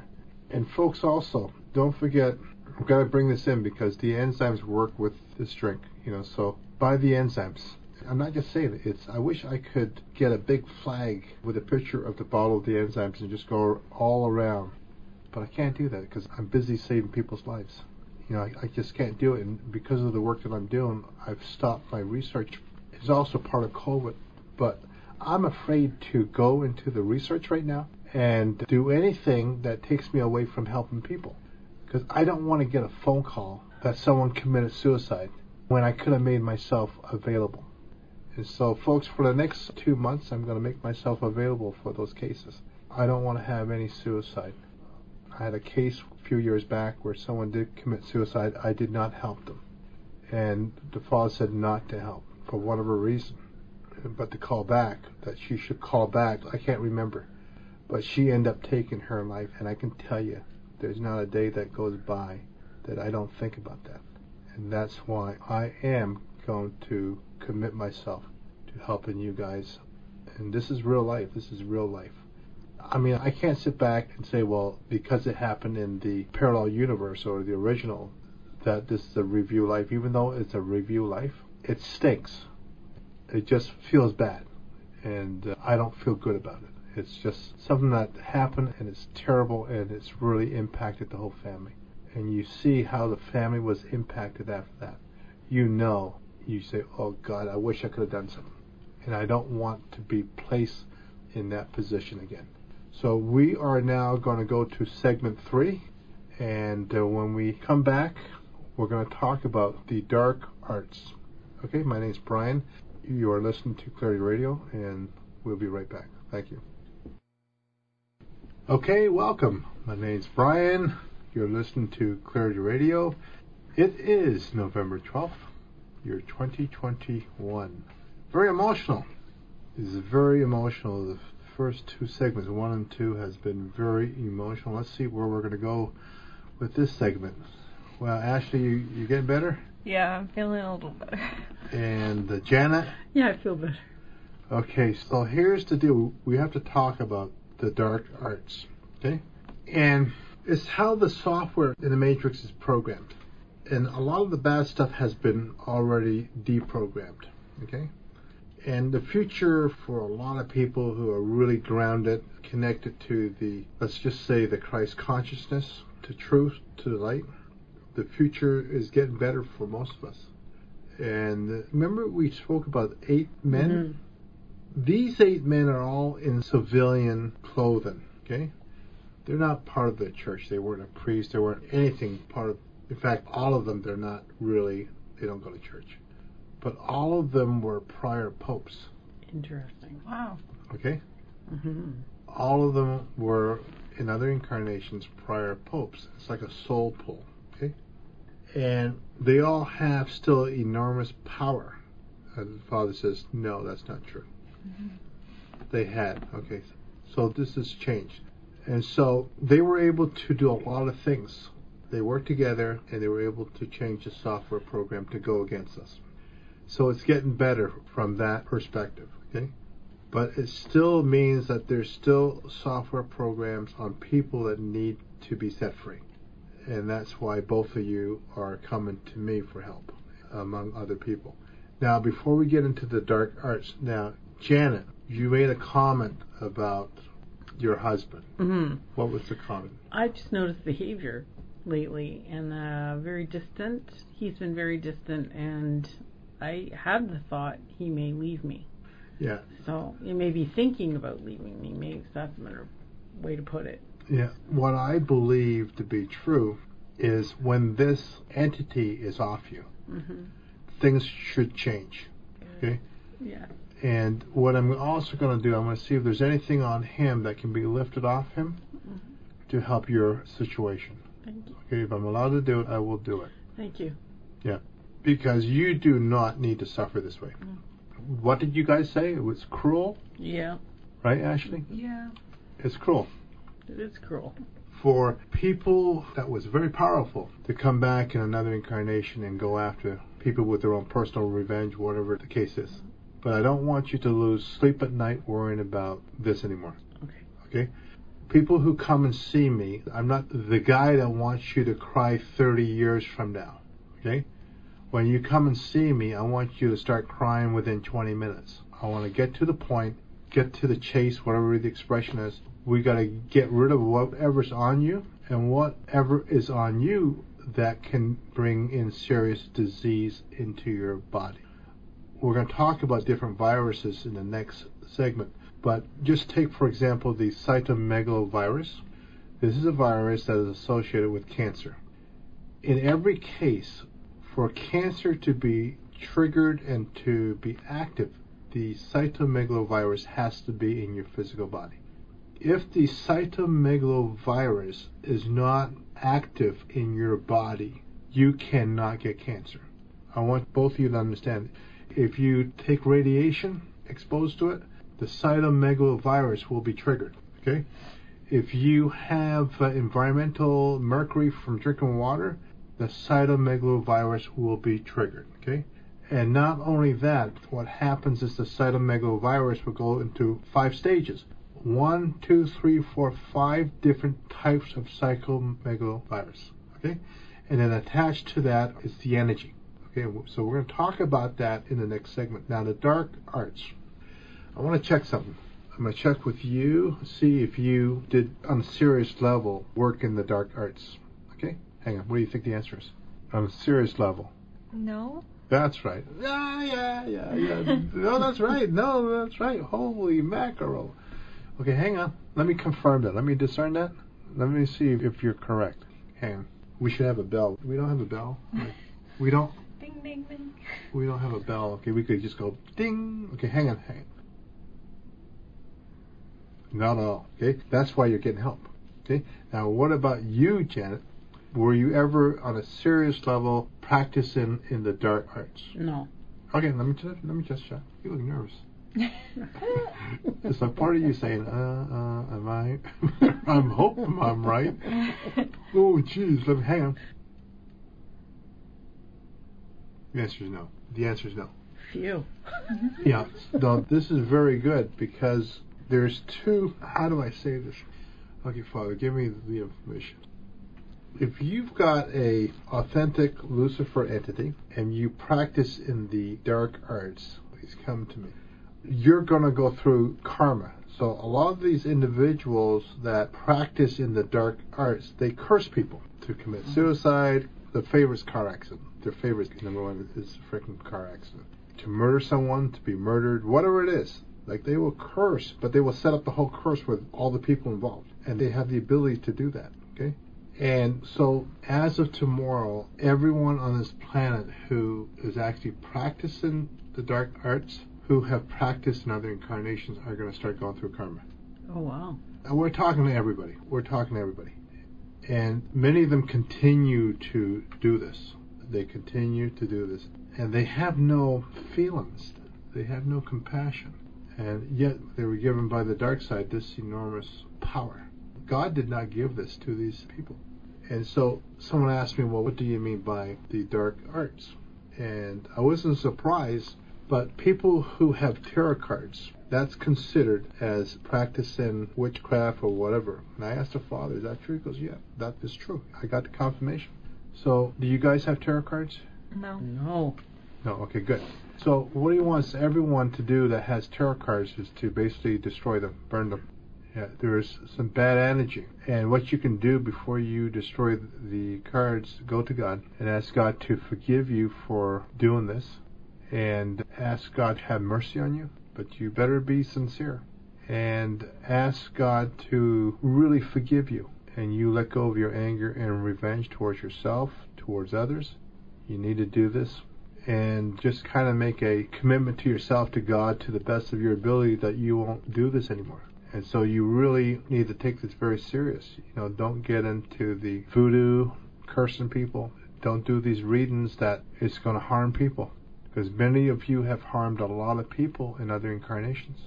And folks, also don't forget. I've got to bring this in because the enzymes work with this drink. You know, so buy the enzymes. I'm not just saying it. It's. I wish I could get a big flag with a picture of the bottle of the enzymes and just go all around, but I can't do that because I'm busy saving people's lives. You know, I, I just can't do it, and because of the work that I'm doing, I've stopped my research. It's also part of COVID, but I'm afraid to go into the research right now and do anything that takes me away from helping people. Because I don't want to get a phone call that someone committed suicide when I could have made myself available. And so, folks, for the next two months, I'm going to make myself available for those cases. I don't want to have any suicide. I had a case a few years back where someone did commit suicide. I did not help them. And the father said not to help for whatever reason. But to call back, that she should call back, I can't remember. But she ended up taking her life, and I can tell you there's not a day that goes by that I don't think about that. And that's why I am going to commit myself to helping you guys. And this is real life. This is real life. I mean, I can't sit back and say, well, because it happened in the parallel universe or the original, that this is a review life. Even though it's a review life, it stinks. It just feels bad. And uh, I don't feel good about it. It's just something that happened and it's terrible and it's really impacted the whole family. And you see how the family was impacted after that. You know, you say, oh God, I wish I could have done something. And I don't want to be placed in that position again. So we are now going to go to segment three. And uh, when we come back, we're going to talk about the dark arts. Okay, my name's Brian. You are listening to Clarity Radio, and we'll be right back. Thank you. Okay, welcome. My name's Brian. You're listening to Clarity Radio. It is November 12th, year 2021. Very emotional. This is very emotional. The first two segments, one and two, has been very emotional. Let's see where we're going to go with this segment. Well, Ashley, you, you getting better? Yeah, I'm feeling a little better. And uh, Janet? Yeah, I feel better. Okay, so here's the deal. We have to talk about the dark arts, okay? And it's how the software in the Matrix is programmed. And a lot of the bad stuff has been already deprogrammed, okay? And the future for a lot of people who are really grounded, connected to the, let's just say, the Christ consciousness, to truth, to the light, the future is getting better for most of us. And remember, we spoke about eight men? These eight men are all in civilian clothing, okay? They're not part of the church. They weren't a priest. They weren't anything part of. In fact, all of them, they're not really. They don't go to church. But all of them were prior popes. Interesting. Wow. Okay. hmm All of them were in other incarnations prior popes. It's like a soul pull. And they all have still enormous power. And the father says, no, that's not true. Mm-hmm. They had. Okay. So this has changed. And so they were able to do a lot of things. They worked together and they were able to change the software program to go against us. So it's getting better from that perspective. Okay. But it still means that there's still software programs on people that need to be set free. And that's why both of you are coming to me for help, among other people. Now, before we get into the dark arts, now, Janet, you made a comment about your husband. hmm What was the comment? I just noticed behavior lately, and uh, very distant. He's been very distant, and I had the thought he may leave me. Yeah, So he may be thinking about leaving me. Maybe that's a better way to put it. Yeah. What I believe to be true is when this entity is off you, hmm things should change. Okay? Yeah. And what I'm also going to do, I'm going to see if there's anything on him that can be lifted off him to help your situation. Thank you. Okay, if I'm allowed to do it, I will do it. Thank you. Yeah. Because you do not need to suffer this way. What did you guys say? It was cruel, Yeah. right, Ashley? Yeah. It's cruel. It is cruel. For people that was very powerful to come back in another incarnation and go after people with their own personal revenge, whatever the case is. But I don't want you to lose sleep at night worrying about this anymore. Okay. Okay? People who come and see me, I'm not the guy that wants you to cry 30 years from now. Okay? When you come and see me, I want you to start crying within 20 minutes. I want to get to the point, get to the chase, whatever the expression is. We got to get rid of whatever's on you and whatever is on you that can bring in serious disease into your body. We're going to talk about different viruses in the next segment. But just take, for example, the cytomegalovirus. This is a virus that is associated with cancer. In every case, for cancer to be triggered and to be active, the cytomegalovirus has to be in your physical body. If the cytomegalovirus is not active in your body, you cannot get cancer. I want both of you to understand. If you take radiation exposed to it, the cytomegalovirus will be triggered. Okay? If you have uh, environmental mercury from drinking water, the cytomegalovirus will be triggered. Okay, and not only that, what happens is the cytomegalovirus will go into five stages. One, two, three, four, five different types of cytomegalovirus. Okay, and then attached to that is the energy. Okay, so we're going to talk about that in the next segment. Now, the dark arts. I want to check something. I'm going to check with you, see if you did, on a serious level, work in the dark arts. Okay? Hang on. What do you think the answer is? On a serious level. No. That's right. Ah, yeah, yeah, yeah, yeah. *laughs* no, that's right. No, that's right. Holy mackerel. Okay, hang on. Let me confirm that. Let me discern that. Let me see if you're correct. Hang on. We should have a bell. We don't have a bell. We don't. *laughs* Ding ding ding. We don't have a bell. Okay, we could just go ding. Okay, hang on, hang on. Not at all. Okay, that's why you're getting help. Okay, now what about you, Janet? Were you ever on a serious level practicing in the dark arts? No. Okay, let me just let me just check. You look nervous. It's like part of you saying, uh, uh, am I? *laughs* I'm hoping I'm right. Oh, jeez, let me hang on. The answer is no. The answer is no. Phew. Yeah, no, this is very good because there's two. How do I say this? Okay, Father, give me the information. If you've got a authentic Lucifer entity and you practice in the dark arts, please come to me. You're going to go through karma. So a lot of these individuals that practice in the dark arts, they curse people to commit mm-hmm. suicide. The favorite car accident. Their favorite number one is a freaking car accident. To murder someone, to be murdered, whatever it is. Like they will curse, but they will set up the whole curse with all the people involved. And they have the ability to do that. Okay? And so, as of tomorrow, everyone on this planet who is actually practicing the dark arts, who have practiced in other incarnations, are going to start going through karma. Oh wow. And we're talking to everybody. We're talking to everybody. And many of them continue to do this. They continue to do this. And they have no feelings. They have no compassion. And yet they were given by the dark side this enormous power. God did not give this to these people. And so someone asked me, well, what do you mean by the dark arts? And I wasn't surprised, but people who have tarot cards, that's considered as practicing witchcraft or whatever. And I asked the father, is that true? He goes, yeah, that is true. I got the confirmation. So, do you guys have tarot cards? No. No. No, okay, good. So, what he wants everyone to do that has tarot cards is to basically destroy them, burn them. Yeah, there's some bad energy. And what you can do before you destroy the cards, go to God and ask God to forgive you for doing this and ask God to have mercy on you. But you better be sincere and ask God to really forgive you. And you let go of your anger and revenge towards yourself, towards others. You need to do this and just kind of make a commitment to yourself, to God, to the best of your ability that you won't do this anymore. And so you really need to take this very serious. You know, don't get into the voodoo, cursing people. Don't do these readings that it's going to harm people. Because many of you have harmed a lot of people in other incarnations.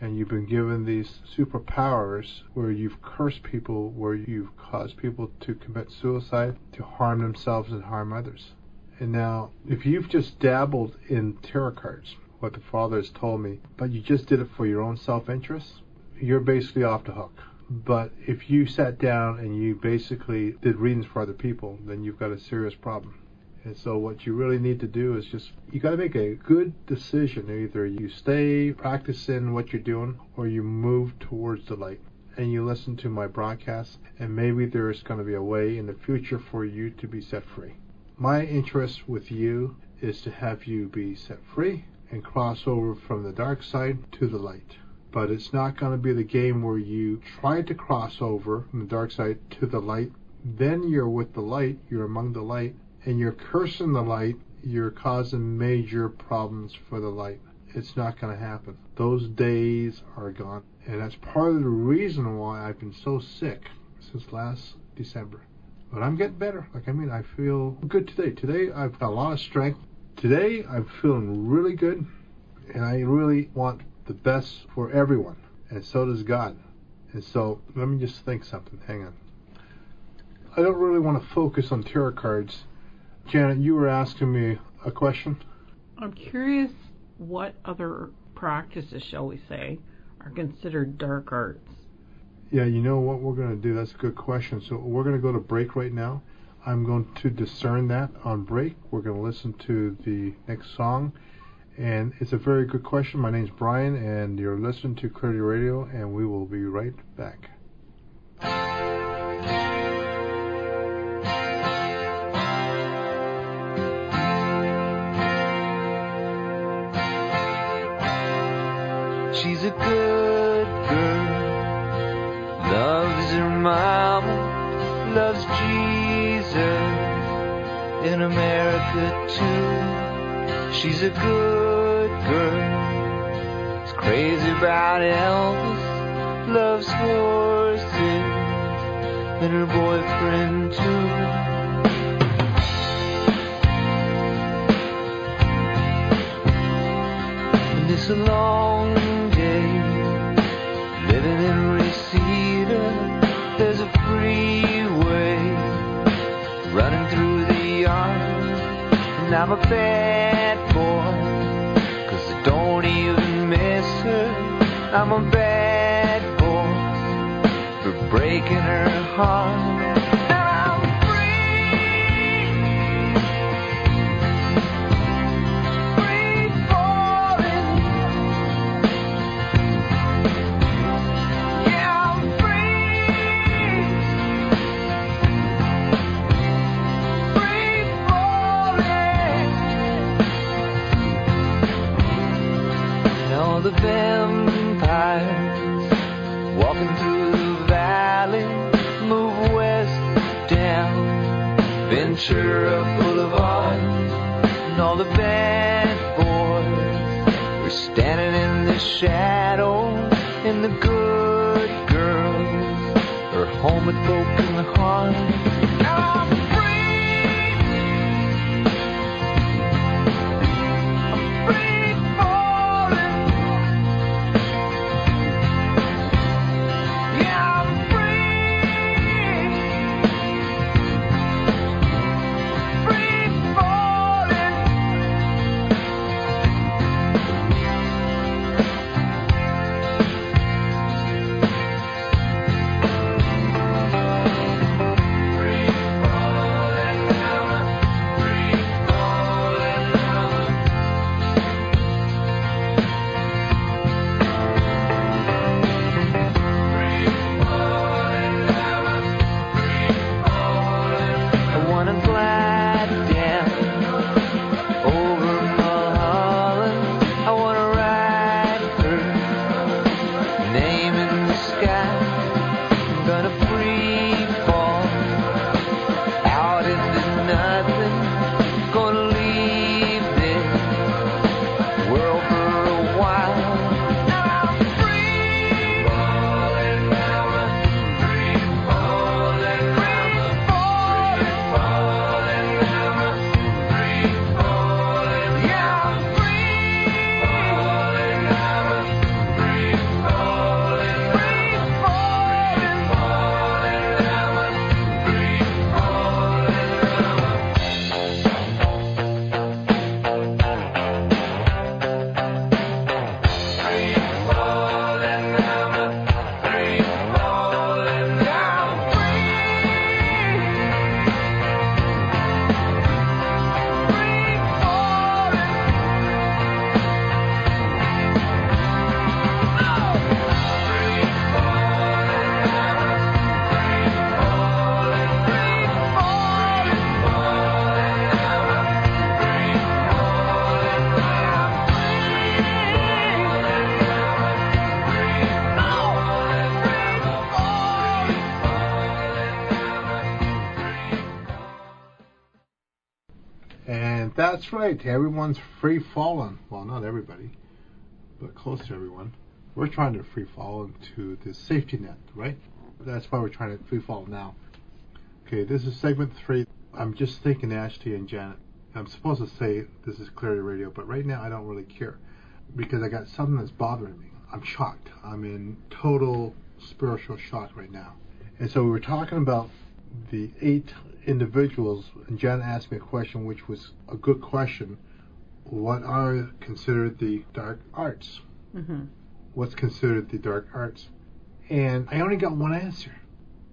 And you've been given these superpowers where you've cursed people, where you've caused people to commit suicide, to harm themselves and harm others. And now, if you've just dabbled in tarot cards, what the Father has told me, but you just did it for your own self interest, you're basically off the hook. But if you sat down and you basically did readings for other people, then you've got a serious problem. And so what you really need to do is just you got to make a good decision. Either you stay practicing what you're doing, or you move towards the light. And you listen to my broadcast, and maybe there's going to be a way in the future for you to be set free. My interest with you is to have you be set free and cross over from the dark side to the light but it's not going to be the game where you try to cross over from the dark side to the light. Then you're with the light, you're among the light, and you're cursing the light, you're causing major problems for the light. It's not going to happen. Those days are gone. And that's part of the reason why I've been so sick since last December. But I'm getting better. Like, I mean, I feel good today. Today, I've got a lot of strength. Today, I'm feeling really good. And I really want the best for everyone, and so does God. And so let me just think something. Hang on. I don't really want to focus on tarot cards. Janet, you were asking me a question. I'm curious what other practices, shall we say, are considered dark arts. Yeah, you know what we're going to do? That's a good question. So we're going to go to break right now. I'm going to discern that on break. We're going to listen to the next song. And it's a very good question. My name's Brian, and you're listening to Clarity Radio, and we will be right back. Good girl, loves her mama, loves Jesus in America too. She's a good girl, is crazy about Elvis, loves horses and her boyfriend too. And it's a long living in. There's a freeway running through the yard. And I'm a bad boy, cause I don't even miss her. I'm a bad boy for breaking her heart. Vampires walking through the valley move west down Ventura Boulevard. All the bad boys standing in the and the good girls are home with broken hearts. That's right. Everyone's free falling. Well, not everybody, but close to everyone. We're trying to free fall into the safety net, right? That's why we're trying to free fall now. Okay, this is segment three. I'm just thinking Ashley and Janet. I'm supposed to say this is Clarity Radio, but right now I don't really care because I got something that's bothering me. I'm shocked. I'm in total spiritual shock right now. And so we were talking about the eight individuals, and Jen asked me a question, which was a good question. What are considered the dark arts? hmm What's considered the dark arts? And I only got one answer.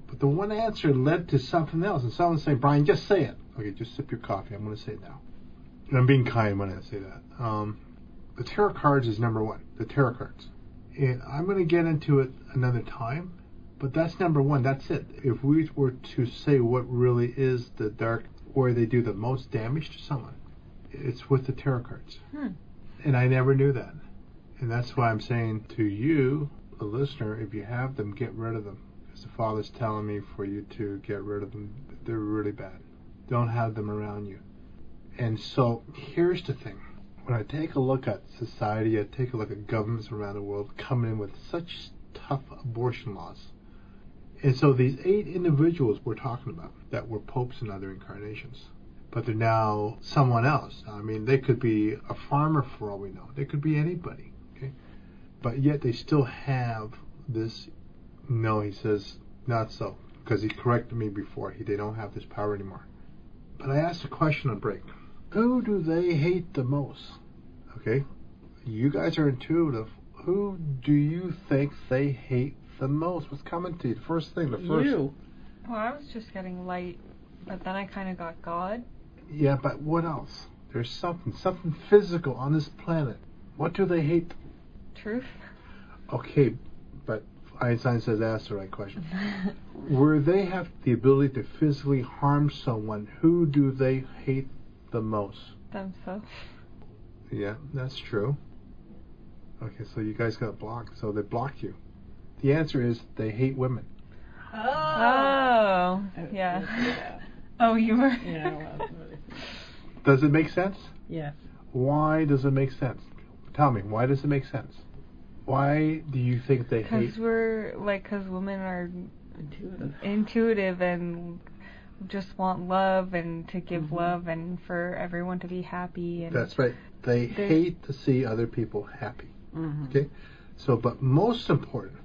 But the one answer led to something else. And someone saying, Brian, just say it. Okay, just sip your coffee. I'm going to say it now. And I'm being kind when I say that. Um, the tarot cards is number one. The tarot cards. And I'm going to get into it another time. But that's number one. That's it. If we were to say what really is the dark, where they do the most damage to someone, it's with the tarot cards. Hmm. And I never knew that. And that's why I'm saying to you, the listener, if you have them, get rid of them. Because the Father's telling me for you to get rid of them. They're really bad. Don't have them around you. And so here's the thing. When I take a look at society, I take a look at governments around the world coming in with such tough abortion laws. And so these eight individuals we're talking about that were popes in other incarnations, but they're now someone else. I mean, they could be a farmer for all we know. They could be anybody. Okay, but yet they still have this. No, he says not so because he corrected me before. He they don't have this power anymore. But I asked a question on break. Who do they hate the most? Okay, you guys are intuitive. Who do you think they hate the most? What's coming to you? The first thing, the first. You. Well, I was just getting light, but then I kind of got God. Yeah, but what else? There's something, something physical on this planet. What do they hate? Truth. Okay, but Einstein says ask the right question. *laughs* Where they have the ability to physically harm someone, who do they hate the most? Themselves. Yeah, that's true. Okay, so you guys got blocked. So they blocked you. The answer is they hate women. Oh. Yeah. *laughs* Oh, you were. Yeah, well, Does it make sense? yes. Why does it make sense? Tell me, why does it make sense? Why do you think they hate? Because we're like, because women are Intuitive. intuitive and just want love and to give Mhm. love and for everyone to be happy and That's right. They They- hate to see other people happy. hmm Okay? So, but most important,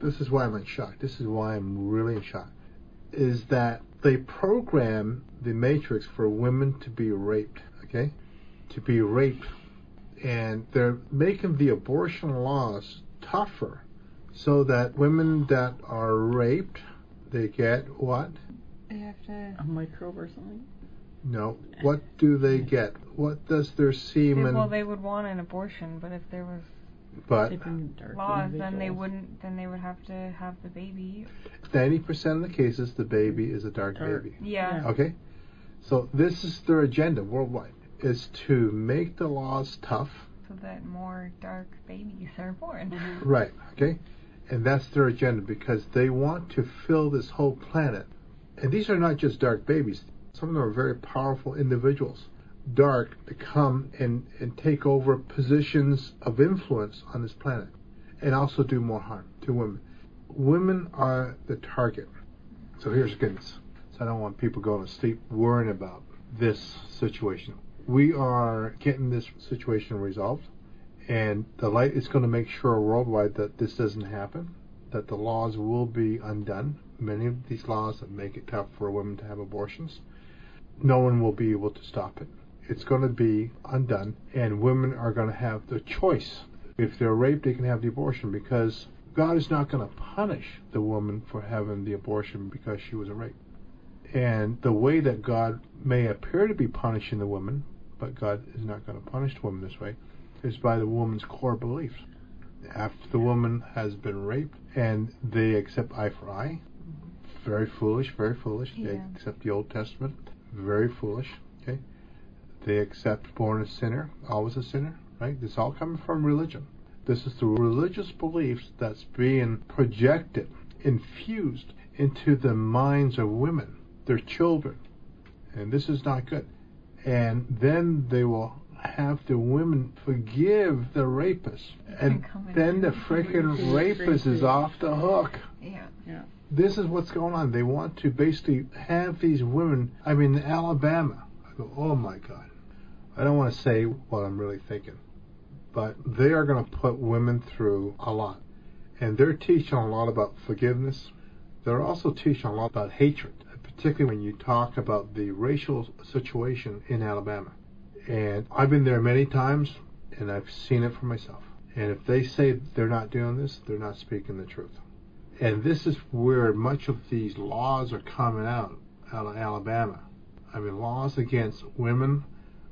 this is why I'm in shock. This is why I'm really in shock, is that they program the matrix for women to be raped. Okay? To be raped. And they're making the abortion laws tougher so that women that are raped, they get what? they have to. A microbe or something. No. What do they get? What does their They, semen? well, they would want an abortion, but if there was but dark laws, then they wouldn't. Then they would have to have the baby. ninety percent of the cases, the baby is a dark Dark. baby. Yeah. Yeah. Okay? So this is their agenda worldwide is to make the laws tough. So that more dark babies are born. Right, okay? And that's their agenda because they want to fill this whole planet. And these are not just dark babies. Some of them are very powerful individuals. Dark to come and, and take over positions of influence on this planet and also do more harm to women. Women are the target. So here's the goodness. So I don't want people going to sleep worrying about this situation. We are getting this situation resolved, and the light is going to make sure worldwide that this doesn't happen, that the laws will be undone. Many of these laws that make it tough for women to have abortions, no one will be able to stop it. It's going to be undone, and women are going to have the choice. If they're raped, they can have the abortion because God is not going to punish the woman for having the abortion because she was a rape. And the way that God may appear to be punishing the woman, but God is not going to punish the woman this way, is by the woman's core beliefs. After the woman has been raped and they accept eye for eye, very foolish, very foolish. They accept the Old Testament, very foolish. Okay, they accept born a sinner, always a sinner. Right? This all coming from religion. This is the religious beliefs that's being projected, infused into the minds of women, their children, and this is not good. And then they will have the women forgive the rapist, and Come then the freaking rapist is off the hook Yeah. Yeah. this is what's going on. They want to basically have these women. I mean, Alabama. I go, oh my God. I don't want to say what I'm really thinking, but they are going to put women through a lot. and they're teaching a lot about forgiveness. They're also teaching a lot about hatred, particularly when you talk about the racial situation in Alabama. And I've been there many times, and I've seen it for myself. And if they say they're not doing this, they're not speaking the truth. And this is where much of these laws are coming out out of Alabama. I mean, laws against women,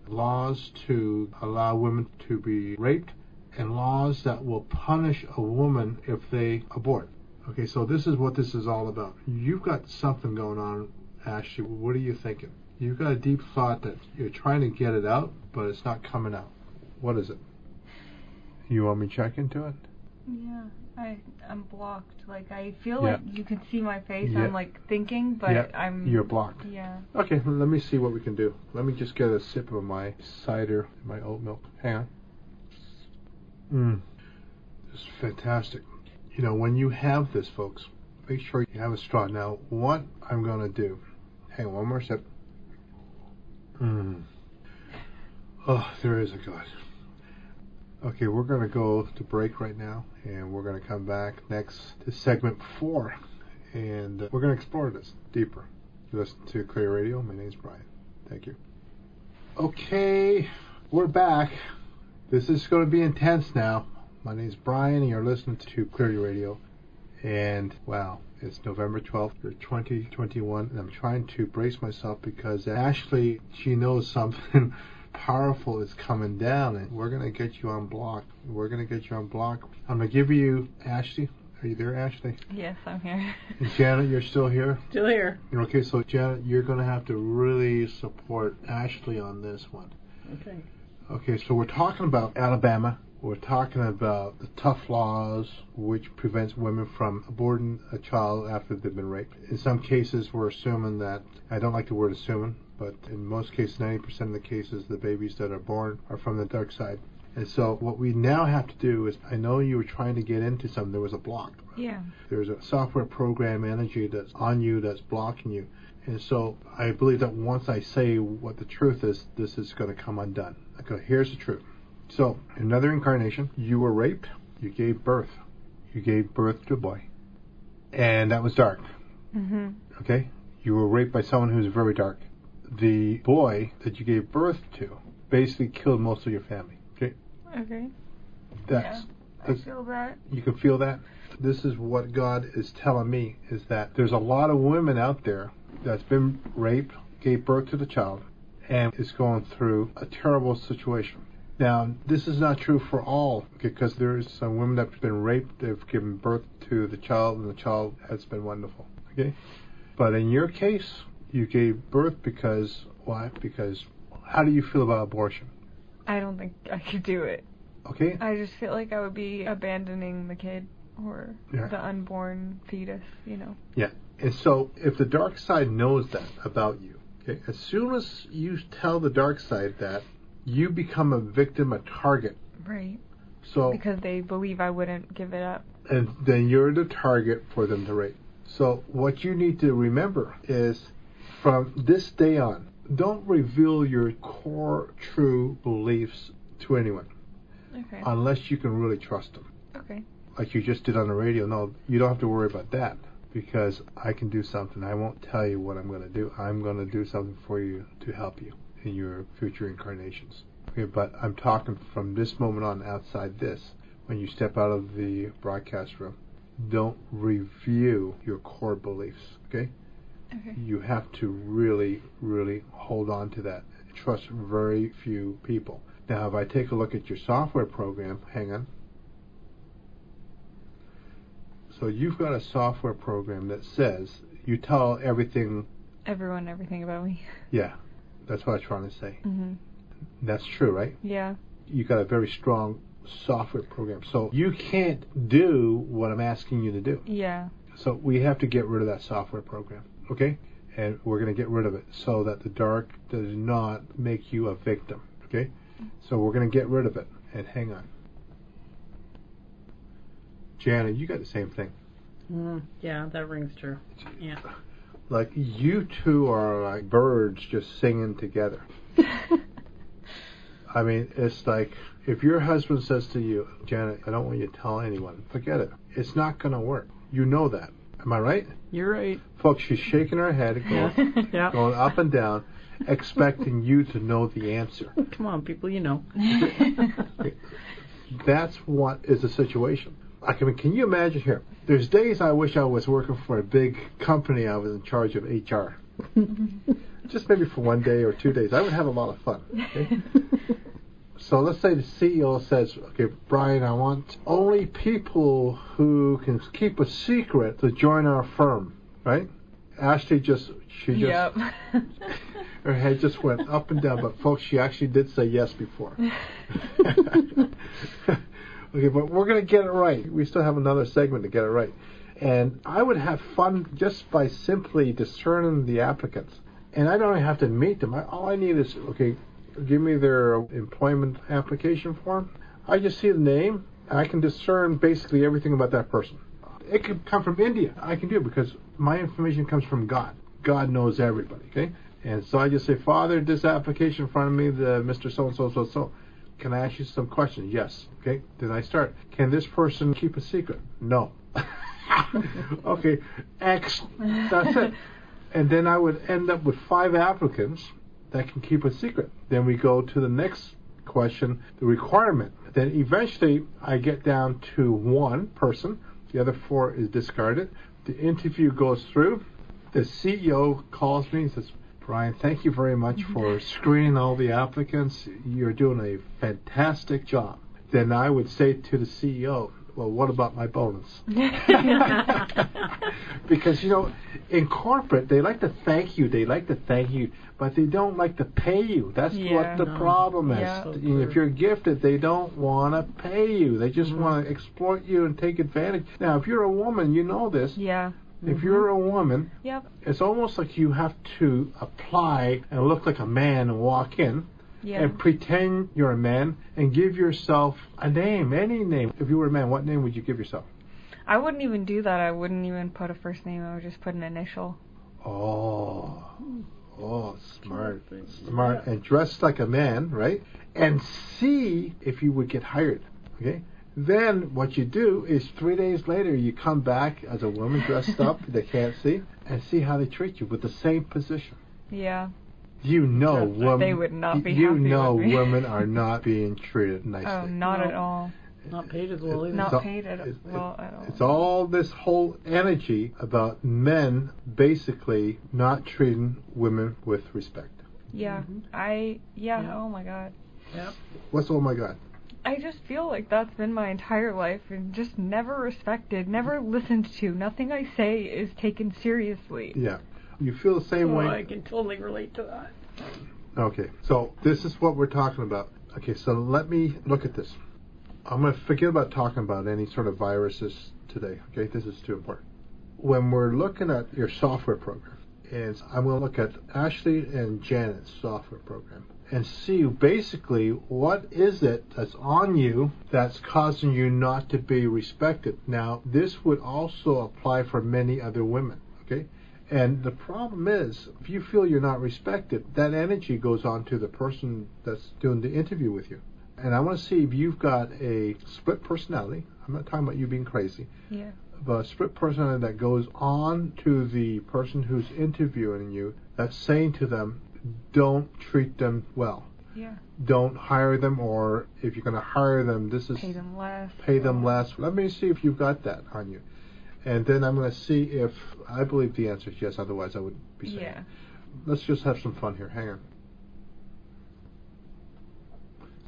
laws to allow women to be raped, and laws that will punish a woman if they abort. Okay, so this is what this is all about. You've got something going on, Ashley. What are you thinking? You've got a deep thought that you're trying to get it out, but it's not coming out. What is it? You want me to check into it? Yeah, I I'm blocked. Like I feel Yeah. like you can see my face. Yeah. I'm like thinking, but Yeah, I'm You're blocked. Yeah. Okay, let me see what we can do. Let me just get a sip of my cider, my oat milk. Hang on. Mmm. This is fantastic. You know, when you have this, folks, make sure you have a straw. Now, what I'm going to do, hang on, one more sip. Mmm. Oh, there is a God. Okay, we're going to go to break right now, and we're going to come back next to segment four, and we're going to explore this deeper. You listen to Clear Radio. My name's Brian. Thank you. Okay, we're back. This is going to be intense now. My name's Brian, and you're listening to Clear Radio. And wow, it's November 12th, 2021, and I'm trying to brace myself because Ashley, she knows something *laughs* powerful is coming down, and we're going to get you on block. We're going to get you on block. I'm going to give you, Ashley. Are you there, Ashley? Yes, I'm here. Janet, you're still here? Still here. Okay, so Janet, you're going to have to really support Ashley on this one. Okay. Okay, so we're talking about Alabama. We're talking about the tough laws which prevents women from aborting a child after they've been raped. In some cases, we're assuming that, I don't like the word assuming, but in most cases, 90% of the cases, the babies that are born are from the dark side. And so what we now have to do is, I know you were trying to get into something, there was a block. Yeah. There's a software program energy that's on you that's blocking you. And so I believe that once I say what the truth is, this is going to come undone. Okay, here's the truth. So, another incarnation, you were raped, you gave birth. You gave birth to a boy. And that was dark, Mm-hmm. okay? You were raped by someone who's very dark. The boy that you gave birth to basically killed most of your family, okay? Okay. That's, I that's feel that. you can feel that. This is what God is telling me is that there's a lot of women out there that's been raped, gave birth to the child, and is going through a terrible situation. Now, this is not true for all because there's some women that have been raped, they've given birth to the child, and the child has been wonderful. Okay? But in your case, you gave birth because why? Because how do you feel about abortion? I don't think I could do it. Okay? I just feel like I would be abandoning the kid or Yeah. the unborn fetus, you know. Yeah. And so if the dark side knows that about you, okay, as soon as you tell the dark side that, you become a victim, a target. Right. So Because they believe I wouldn't give it up. and then you're the target for them to rape. So what you need to remember is from this day on, don't reveal your core true beliefs to anyone Okay. unless you can really trust them. okay. like you just did on the radio. No, you don't have to worry about that because I can do something. I won't tell you what I'm going to do. I'm going to do something for you to help you in your future incarnations. Okay, but I'm talking from this moment on outside this. When you step out of the broadcast room, don't review your core beliefs. Okay, Okay. you have to really, really hold on to that. Trust very few people. Now, if I take a look at your software program, hang on. So you've got a software program that says you tell everything. Everyone, everything about me. *laughs* Yeah, that's what I'm trying to say. Mhm. That's true, right? Yeah. You got a very strong software program, so you can't do what I'm asking you to do. Yeah. So we have to get rid of that software program, okay? And we're going to get rid of it so that the dark does not make you a victim, okay? So we're going to get rid of it. And hang on. Janet, you got the same thing. Mm, yeah, that rings true. Yeah. *laughs* Like you two are like birds just singing together. *laughs* I mean, it's like if your husband says to you, Janet, I don't want you to tell anyone, forget it. It's not going to work. You know that. Am I right? You're right. Folks, she's shaking her head, *laughs* going, yeah. going up and down, expecting you to know the answer. *laughs* Come on, people, you know. *laughs* That's what is the situation. I mean, can you imagine here? There's days I wish I was working for a big company. I was in charge of HR. Just maybe for one day or two days. I would have a lot of fun. Okay? So let's say the CEO says, okay, Brian, I want only people who can keep a secret to join our firm, right? Ashley just, she just, Yep. *laughs* her head just went up and down, but folks, she actually did say yes before. *laughs* *laughs* okay, but we're going to get it right. We still have another segment to get it right. And I would have fun just by simply discerning the applicants. And I don't even have to meet them. I, all I need is, okay, give me their employment application form. I just see the name, I can discern basically everything about that person. It could come from India. I can do it because my information comes from God. God knows everybody, okay? And so I just say, Father, this application in front of me, the Mr. So and so, so so. Can I ask you some questions? Yes. Okay. Then I start. Can this person keep a secret? No. *laughs* okay. X. That's it. And then I would end up with five applicants that can keep a secret. Then we go to the next question, the requirement. Then eventually I get down to one person. The other four is discarded. The interview goes through. The CEO calls me and says, Brian, thank you very much mm-hmm. for screening all the applicants. You're doing a fantastic job. Then I would say to the CEO, well, what about my bonus? *laughs* *laughs* because, you know, in corporate, they like to thank you. They like to thank you, but they don't like to pay you. That's Yeah. what the No. problem is. Yeah. If you're gifted, they don't want to pay you. They just mm-hmm. want to exploit you and take advantage. Now, if you're a woman, you know this. yeah. If mm-hmm. you're a woman, Yep. it's almost like you have to apply and look like a man and walk in Yeah. and pretend you're a man and give yourself a name, any name. If you were a man, what name would you give yourself? I wouldn't even do that. I wouldn't even put a first name. I would just put an initial. Oh, oh, smart, Perfect. smart, and dressed like a man, right? And see if you would get hired. Okay. Then what you do is three days later you come back as a woman dressed up. *laughs* They can't see and see how they treat you with the same position. Yeah. You know, They women. would not be You happy know, with me. women are not being treated nicely. Oh, not No. at all. Not paid as well either. Not all- paid at it- well at all. It's all this whole energy about men basically not treating women with respect. Yeah. Mhm. I yeah, Yeah. oh my god. Yep. What's oh my god? I just feel like that's been my entire life and just never respected, never listened to. Nothing I say is taken seriously. Yeah. You feel the same Oh, way. I can totally relate to that. Okay, so this is what we're talking about. Okay, so let me look at this. I'm going to forget about talking about any sort of viruses today. Okay, this is too important. When we're looking at your software program, and I'm going to look at Ashley and Janet's software program and see basically what is it that's on you that's causing you not to be respected. Now, this would also apply for many other women. Okay, and the problem is, if you feel you're not respected, that energy goes on to the person that's doing the interview with you. And I want to see if you've got a split personality. I'm not talking about you being crazy, Yeah. but a split personality that goes on to the person who's interviewing you, that's saying to them, don't treat them well. Yeah. Don't hire them, or if you're going to hire them, this is Pay them less. pay them less. Let me see if you've got that on you. And then I'm going to see if I believe the answer is yes. Otherwise, I would be saying. Yeah. Let's just have some fun here. Hang on.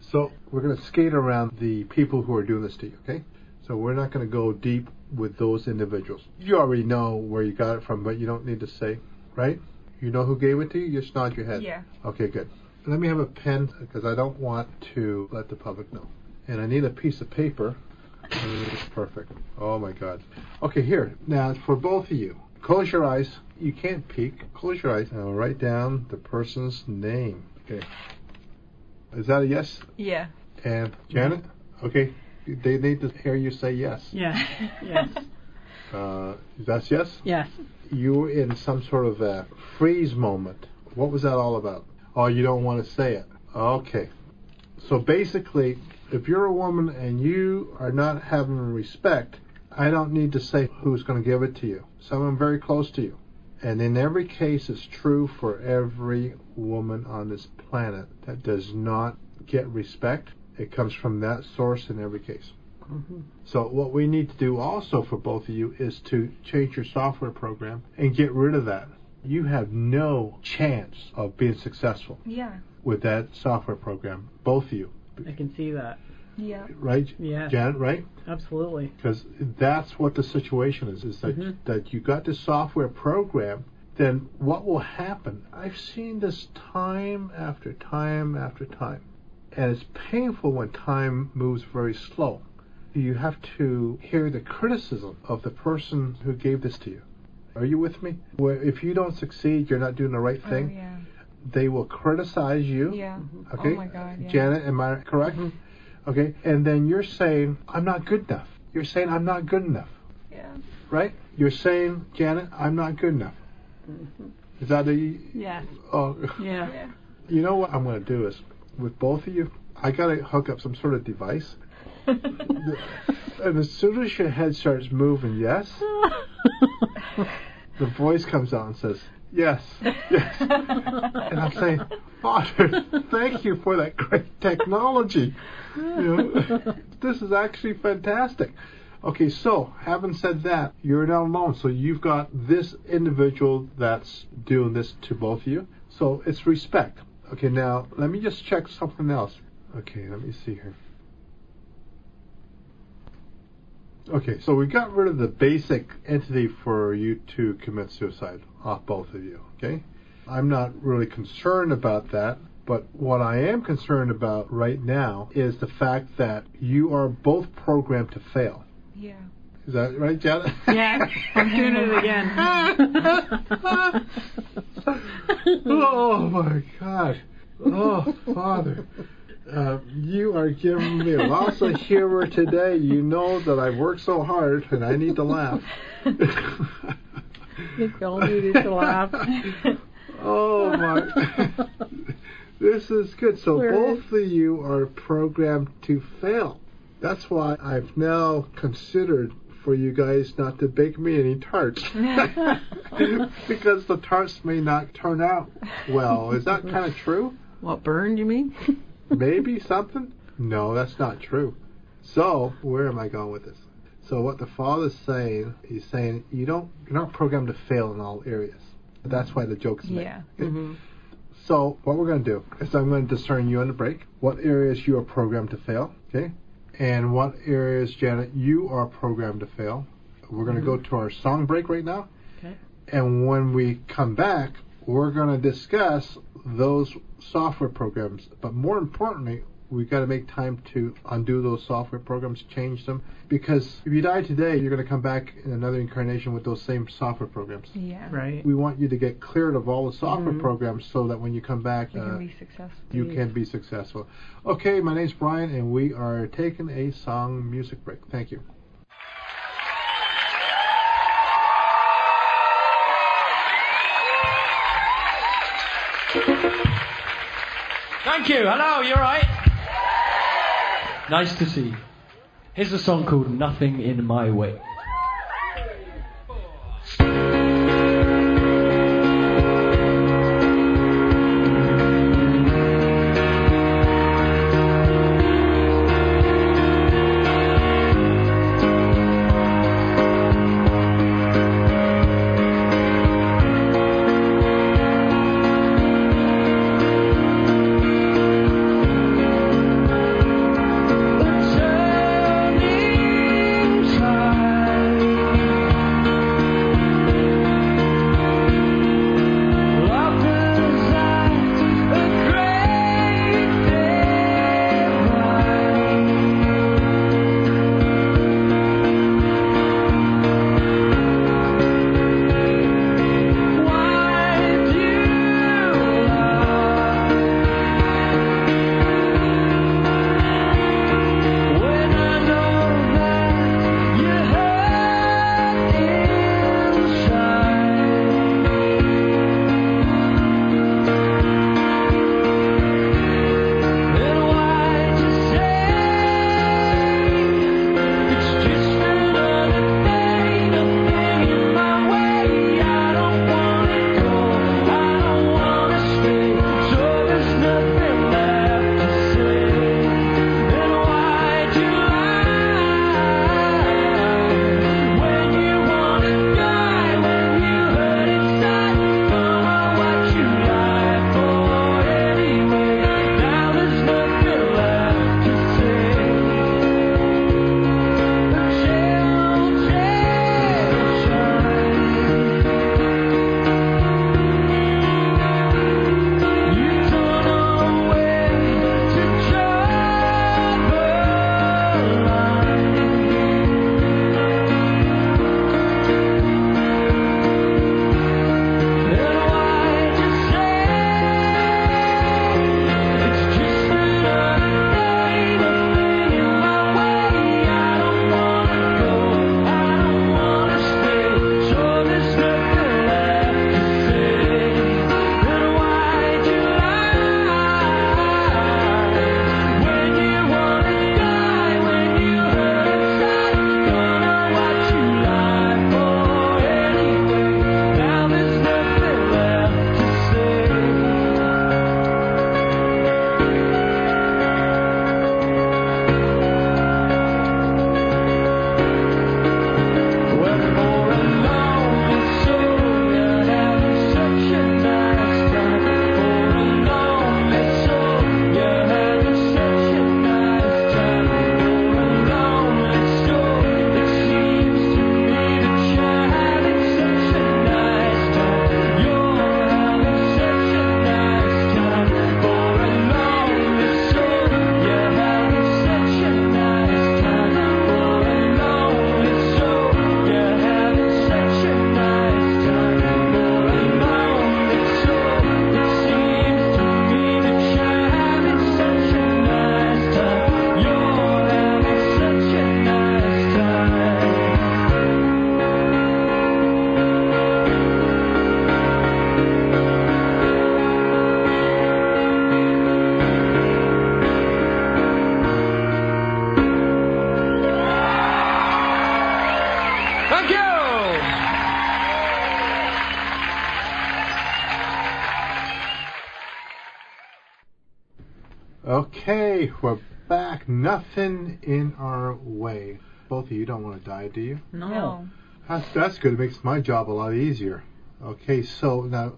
So we're going to skate around the people who are doing this to you. Okay. So we're not going to go deep with those individuals. You already know where you got it from, but you don't need to say, right? You know who gave it to you. Just nod your head. Yeah. Okay, good. Let me have a pen because I don't want to let the public know. And I need a piece of paper. Perfect. Oh my God. Okay, here. Now, for both of you, close your eyes. You can't peek. Close your eyes. Now, write down the person's name. Okay. Is that a yes? Yeah. And Janet? Okay. They need to hear you say yes. Yeah. *laughs* yes. Uh, that's yes? Yes. You were in some sort of a freeze moment. What was that all about? Oh, you don't want to say it. Okay. So basically, if you're a woman and you are not having respect, I don't need to say who's going to give it to you. Someone very close to you. And in every case, it's true for every woman on this planet that does not get respect. It comes from that source in every case. Mhm. So what we need to do also for both of you is to change your software program and get rid of that. You have no chance of being successful Yeah. with that software program, both of you, I can see that. Yeah. right, Yeah, Janet? Right? absolutely. Because that's what the situation is: is that Mhm. that you got this software program. Then what will happen? I've seen this time after time after time, and it's painful when time moves very slow. You have to hear the criticism of the person who gave this to you. Are you with me? Where if you don't succeed, you're not doing the right Oh, thing. yeah. They will criticize you. Yeah. Okay. Oh my God. Yeah. Janet, am I correct? Mhm. Okay. And then you're saying, I'm not good enough. You're saying, I'm not good enough. Yeah. Right? You're saying, Janet, I'm not good enough. Mhm. Is that a. Yeah. Oh, Yeah. Yeah. you know what I'm going to do is, with both of you, I got to hook up some sort of device. *laughs* And as soon as your head starts moving, yes, *laughs* the voice comes out and says, yes, yes. *laughs* And I'm saying, Father, thank you for that great technology. You know, *laughs* this is actually fantastic. Okay, so having said that, you're not alone. So you've got this individual that's doing this to both of you. So it's respect. Okay, now let me just check something else. Okay, let me see here. Okay, so we got rid of the basic entity for you to commit suicide off both of you, okay? I'm not really concerned about that, but what I am concerned about right now is the fact that you are both programmed to fail. Yeah. Is that right, Janet? Yeah, *laughs* I'm doing it again. *laughs* oh my God. Oh, Father. Uh, you are giving me lots of humor today. You know that I've worked so hard and I need to laugh. I think we all needed to laugh. *laughs* oh my. *laughs* this is good. So We're- both of you are programmed to fail. That's why I've now considered for you guys not to bake me any tarts. *laughs* because the tarts may not turn out well. Is that kind of true? What burned? You mean? Maybe something? No, that's not true. So, where am I going with this? So, what the father's saying, he's saying you don't, you're not programmed to fail in all areas. That's why the joke's made. Yeah. Okay? hmm So, what we're going to do is I'm going to discern you on the break. What areas you are programmed to fail, okay? And what areas, Janet, you are programmed to fail. We're going to go to our song break right now. Okay. And when we come back, we're going to discuss those software programs. But more importantly, we've got to make time to undo those software programs, change them. Because if you die today, you're going to come back in another incarnation with those same software programs. Yeah. Right. We want you to get cleared of all the software Mhm. programs so that when you come back, You uh, can be successful. you can be successful. Okay, my name's Brian, and we are taking a song music break. Thank you. Thank you. Hello, you alright? Nice to see you. Here's a song called Nothing in My Way. Nothing in our way. Both of you don't want to die, do you? No. No. That's, that's good. It makes my job a lot easier. Okay, so now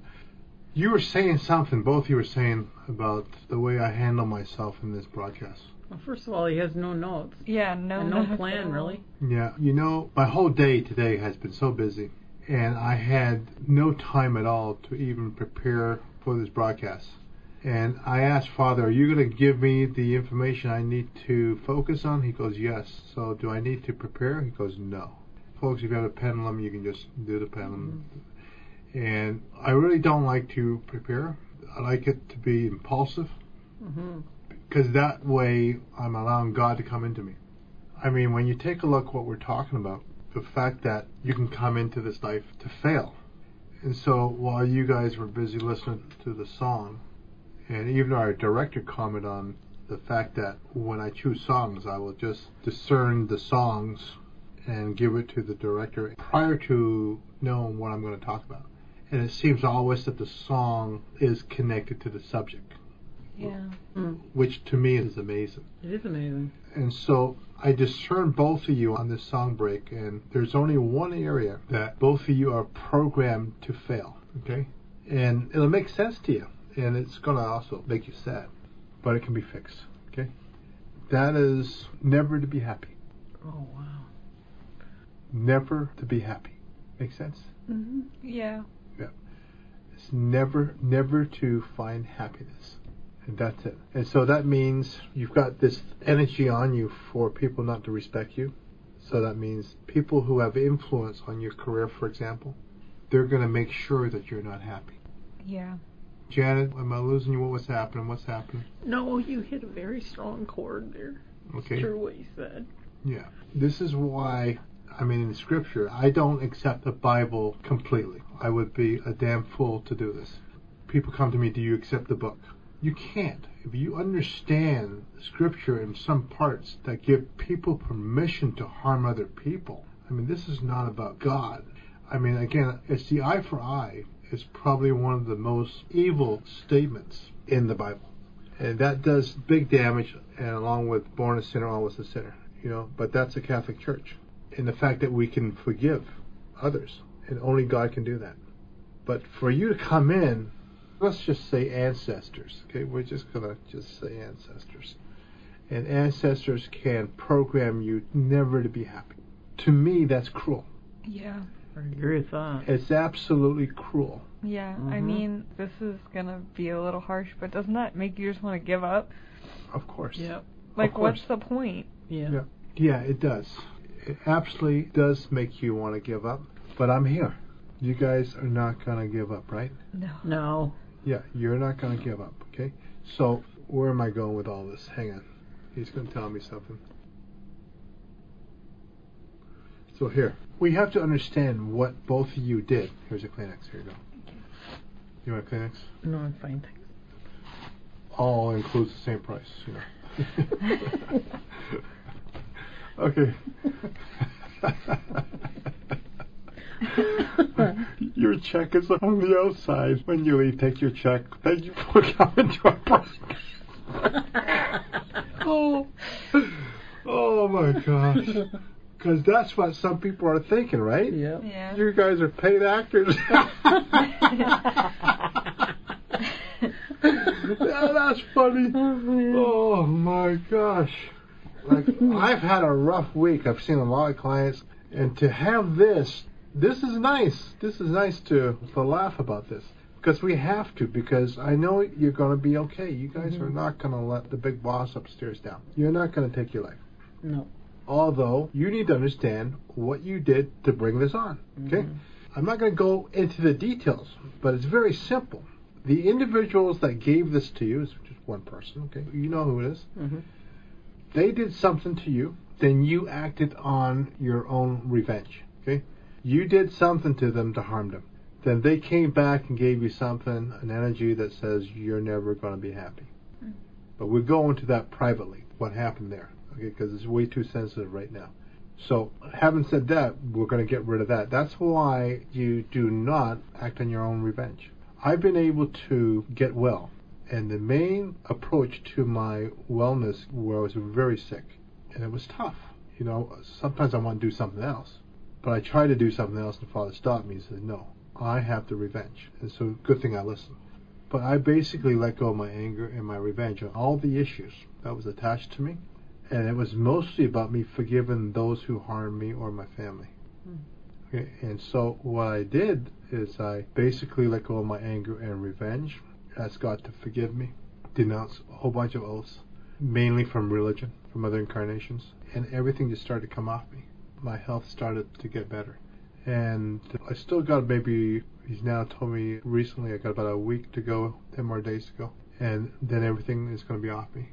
you were saying something. Both of you were saying about the way I handle myself in this broadcast. Well, first of all, he has no notes. Yeah, no. and no plan, really. Yeah, you know, my whole day today has been so busy, and I had no time at all to even prepare for this broadcast. And I asked Father, Are you going to give me the information I need to focus on? He goes, Yes. So do I need to prepare? He goes, No. Folks, if you have a pendulum, you can just do the pendulum. And I really don't like to prepare. I like it to be impulsive hmm because that way I'm allowing God to come into me. I mean, when you take a look what we're talking about, the fact that you can come into this life to fail. And so while you guys were busy listening to the song, and even our director commented on the fact that when I choose songs, I will just discern the songs and give it to the director prior to knowing what I'm going to talk about. And it seems always that the song is connected to the subject Yeah. Mm. which to me is amazing. It is amazing. And so I discern both of you on this song break, and there's only one area that both of you are programmed to fail. Okay, and it'll make sense to you, and it's gonna also make you sad, but it can be fixed. Okay, that is never to be happy. Oh wow. Never to be happy. Make sense? hmm Yeah. Yeah. It's never, never to find happiness. And that's it. And so that means you've got this energy on you for people not to respect you. So that means people who have influence on your career, for example, they're going to make sure that you're not happy. Yeah. Janet, am I losing you? What was happening? What's happening? No, you hit a very strong chord there. Okay. True what you said. Yeah. This is why, I mean, in Scripture, I don't accept the Bible completely. I would be a damn fool to do this. People come to me, do you accept the book? You can't. If you understand Scripture in some parts that give people permission to harm other people, I mean, this is not about God. I mean, again, it's the eye for eye is probably one of the most evil statements in the Bible. And that does big damage, and along with born a sinner, always a sinner, you know, but that's the Catholic Church. And the fact that we can forgive others, and only God can do that. But for you to come in, let's just say ancestors, okay? We're just going to just say ancestors. And ancestors can program you never to be happy. To me, that's cruel. Yeah. I agree with that. It's absolutely cruel. Yeah. I Mhm. mean, this is gonna be a little harsh, but doesn't that make you just want to give up? Of course. Yep. Like, course. what's the point? Yeah. Yeah. Yeah, it does. It absolutely does make you want to give up. But I'm here. You guys are not going to give up, right? No. No. Yeah, you're not going to give up, okay? So, where am I going with all this? Hang on. He's going to tell me something. So, here. We have to understand what both of you did. Here's a Kleenex. Here you go. You want a Kleenex? No, I'm fine. Thanks. all includes the same price, you know. *laughs* okay. *laughs* your check is on the outside. When you leave, take your check. Thank you for coming to our podcast. oh, oh my gosh. Because that's what some people are thinking, right? Yep. Yeah. You guys are paid actors. *laughs* yeah, that's funny. Oh, oh my gosh. Like I've had a rough week. I've seen a lot of clients and to have this this is nice. This is nice to to laugh about this. Because we have to, because I know you're gonna be okay. You guys mm-hmm. are not gonna let the big boss upstairs down. You're not gonna take your life. No. Although you need to understand what you did to bring this on. Okay? Mhm. I'm not going to go into the details, but it's very simple. The individuals that gave this to you is just one person, okay? You know who it is. Mhm. They did something to you, then you acted on your own revenge, okay? You did something to them to harm them. Then they came back and gave you something, an energy that says you're never going to be happy. But we'll go into that privately, what happened there, Because it's way too sensitive right now. So, having said that, we're going to get rid of that. That's why you do not act on your own revenge. I've been able to get well And the main approach to my wellness, where I was very sick, and it was tough. You know, sometimes I want to do something else, but I tried to do something else, and Father stopped me and said, "No, I have the revenge." And so, good thing I listened. But I basically let go of my anger and my revenge on all the issues that was attached to me, and it was mostly about me forgiving those who harmed me or my family. Hmm. Okay, and so what I did is I basically let go of my anger and revenge, asked God to forgive me, denounced a whole bunch of oaths, mainly from religion, from other incarnations, and everything just started to come off me. My health started to get better. And I still got maybe, he's now told me recently, I got about a week to go, 10 more days to go, and then everything is going to be off me.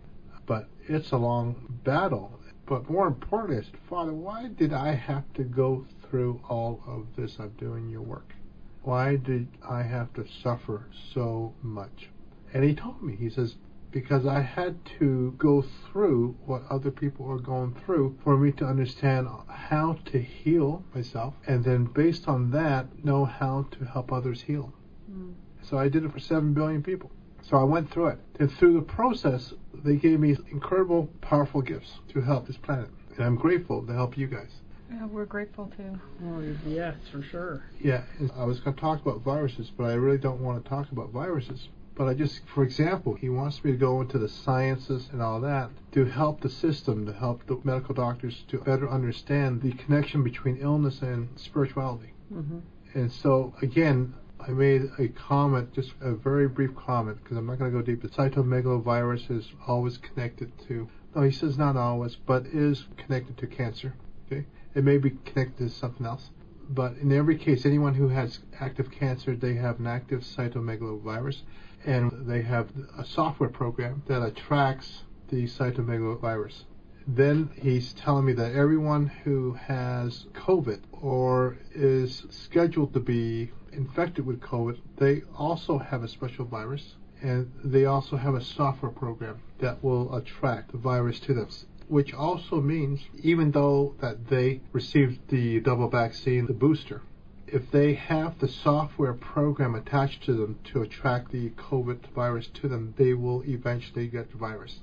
But it's a long battle. But more importantly, I said, Father, why did I have to go through all of this of doing your work? Why did I have to suffer so much? And he told me, he says, because I had to go through what other people are going through for me to understand how to heal myself, and then based on that, know how to help others heal. Hmm. So I did it for 7 billion people. So I went through it. And through the process, they gave me incredible, powerful gifts to help this planet. And I'm grateful to help you guys. Yeah, we're grateful too. Oh, yes, for sure. Yeah, and I was going to talk about viruses, but I really don't want to talk about viruses. But I just, for example, he wants me to go into the sciences and all that to help the system, to help the medical doctors to better understand the connection between illness and spirituality. hmm And so, again, I made a comment, just a very brief comment, because I'm not going to go deep. The cytomegalovirus is always connected to, no, he says not always, but is connected to cancer. Okay, It may be connected to something else. But in every case, anyone who has active cancer, they have an active cytomegalovirus, and they have a software program that attracts the cytomegalovirus. Then he's telling me that everyone who has COVID or is scheduled to be infected with COVID, they also have a special virus and they also have a software program that will attract the virus to them. Which also means even though that they received the double vaccine, the booster, if they have the software program attached to them to attract the COVID virus to them, they will eventually get the virus.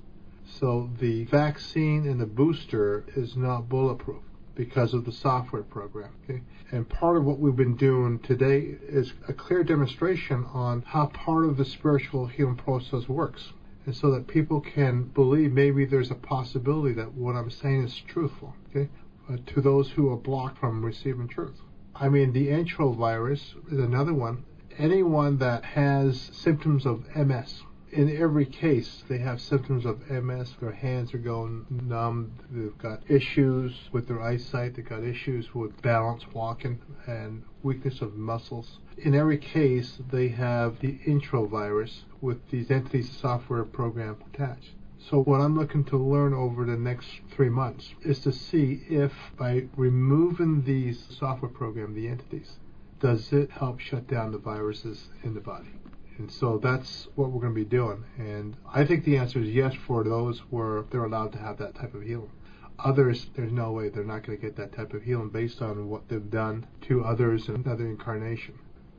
So the vaccine and the booster is not bulletproof because of the software program. Okay? And part of what we've been doing today is a clear demonstration on how part of the spiritual healing process works. And so that people can believe maybe there's a possibility that what I'm saying is truthful. Okay? Uh, to those who are blocked from receiving truth. I mean, the enterovirus is another one. Anyone that has symptoms of MS, in every case, they have symptoms of MS. Their hands are going numb. They've got issues with their eyesight. They've got issues with balance walking and weakness of muscles. In every case, they have the enterovirus with these entities software program attached. So what I'm looking to learn over the next three months is to see if by removing these software program, the entities, does it help shut down the viruses in the body? And so that's what we're going to be doing. And I think the answer is yes for those where they're allowed to have that type of healing. Others, there's no way they're not going to get that type of healing based on what they've done to others in another incarnation.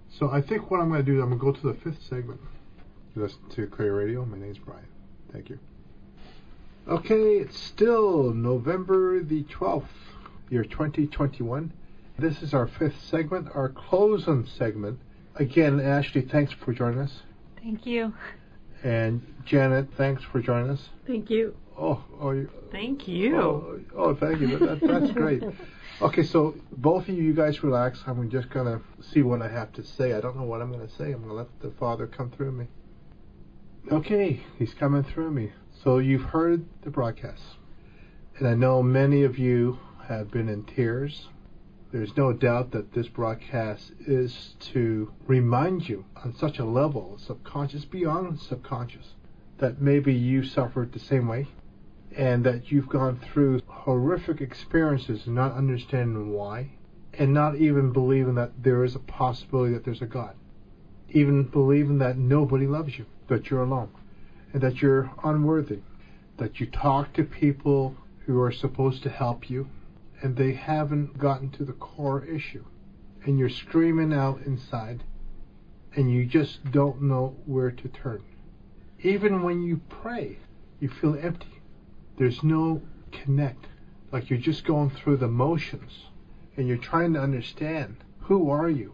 So I think what I'm going to do, is I'm going to go to the fifth segment. You listen to Clear Radio. My name's Brian. Thank you. Okay, it's still November the 12th, year 2021. This is our fifth segment, our closing segment. Again, Ashley, thanks for joining us. Thank you. And Janet, thanks for joining us. Thank you. Oh, oh, you, Thank you. oh, oh, thank you. That, that's great. *laughs* Okay, so both of you, you guys relax. I'm just gonna see what I have to say. I don't know what I'm gonna say. I'm gonna let the Father come through me. Okay, he's coming through me. So you've heard the broadcast, and I know many of you have been in tears. There's no doubt that this broadcast is to remind you on such a level, subconscious, beyond subconscious, that maybe you suffered the same way and that you've gone through horrific experiences and not understanding why, and not even believing that there is a possibility that there's a God, even believing that nobody loves you, that you're alone, and that you're unworthy, that you talk to people who are supposed to help you, and they haven't gotten to the core issue, and you're screaming out inside, and you just don't know where to turn Even when you pray, you feel empty. There's no connect. Like you're just going through the motions and you're trying to understand who are you?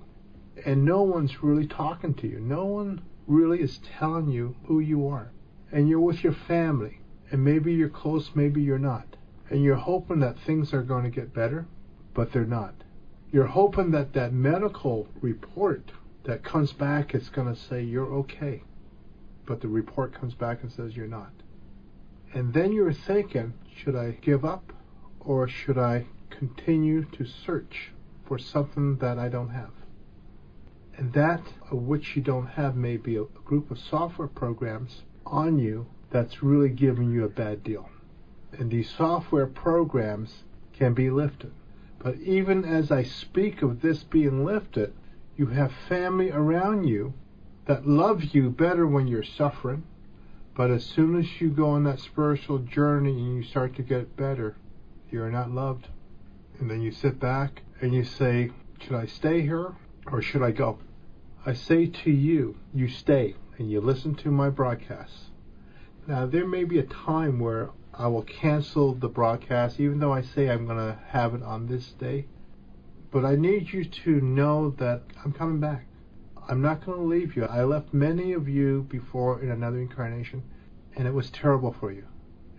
And no one's really talking to you. No one really is telling you who you are. And you're with your family. And maybe you're close, maybe you're not. And you're hoping that things are going to get better, but they're not. You're hoping that that medical report that comes back is going to say you're okay. But the report comes back and says you're not. And then you're thinking, should I give up or should I continue to search for something that I don't have? And that uh, of which you don't have may be a group of software programs on you that's really giving you a bad deal. And these software programs can be lifted. But even as I speak of this being lifted, you have family around you that love you better when you're suffering. But as soon as you go on that spiritual journey and you start to get better, you're not loved. And then you sit back and you say, Should I stay here or should I go? I say to you, you stay and you listen to my broadcasts. Now, there may be a time where I will cancel the broadcast, even though I say I'm going to have it on this day. But I need you to know that I'm coming back. I'm not going to leave you. I left many of you before in another incarnation, and it was terrible for you.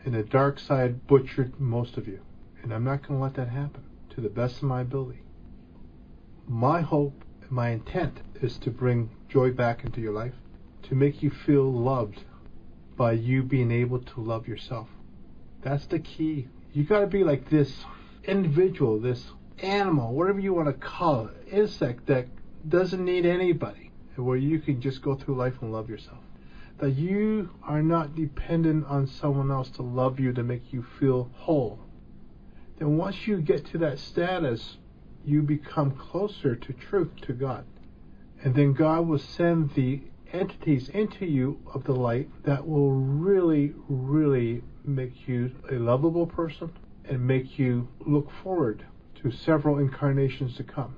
And the dark side butchered most of you. And I'm not going to let that happen to the best of my ability. My hope and my intent is to bring joy back into your life, to make you feel loved by you being able to love yourself. That's the key. You got to be like this individual, this animal, whatever you want to call it, insect that doesn't need anybody, where you can just go through life and love yourself. That you are not dependent on someone else to love you to make you feel whole. Then once you get to that status, you become closer to truth, to God. And then God will send the entities into you of the light that will really, really make you a lovable person and make you look forward to several incarnations to come.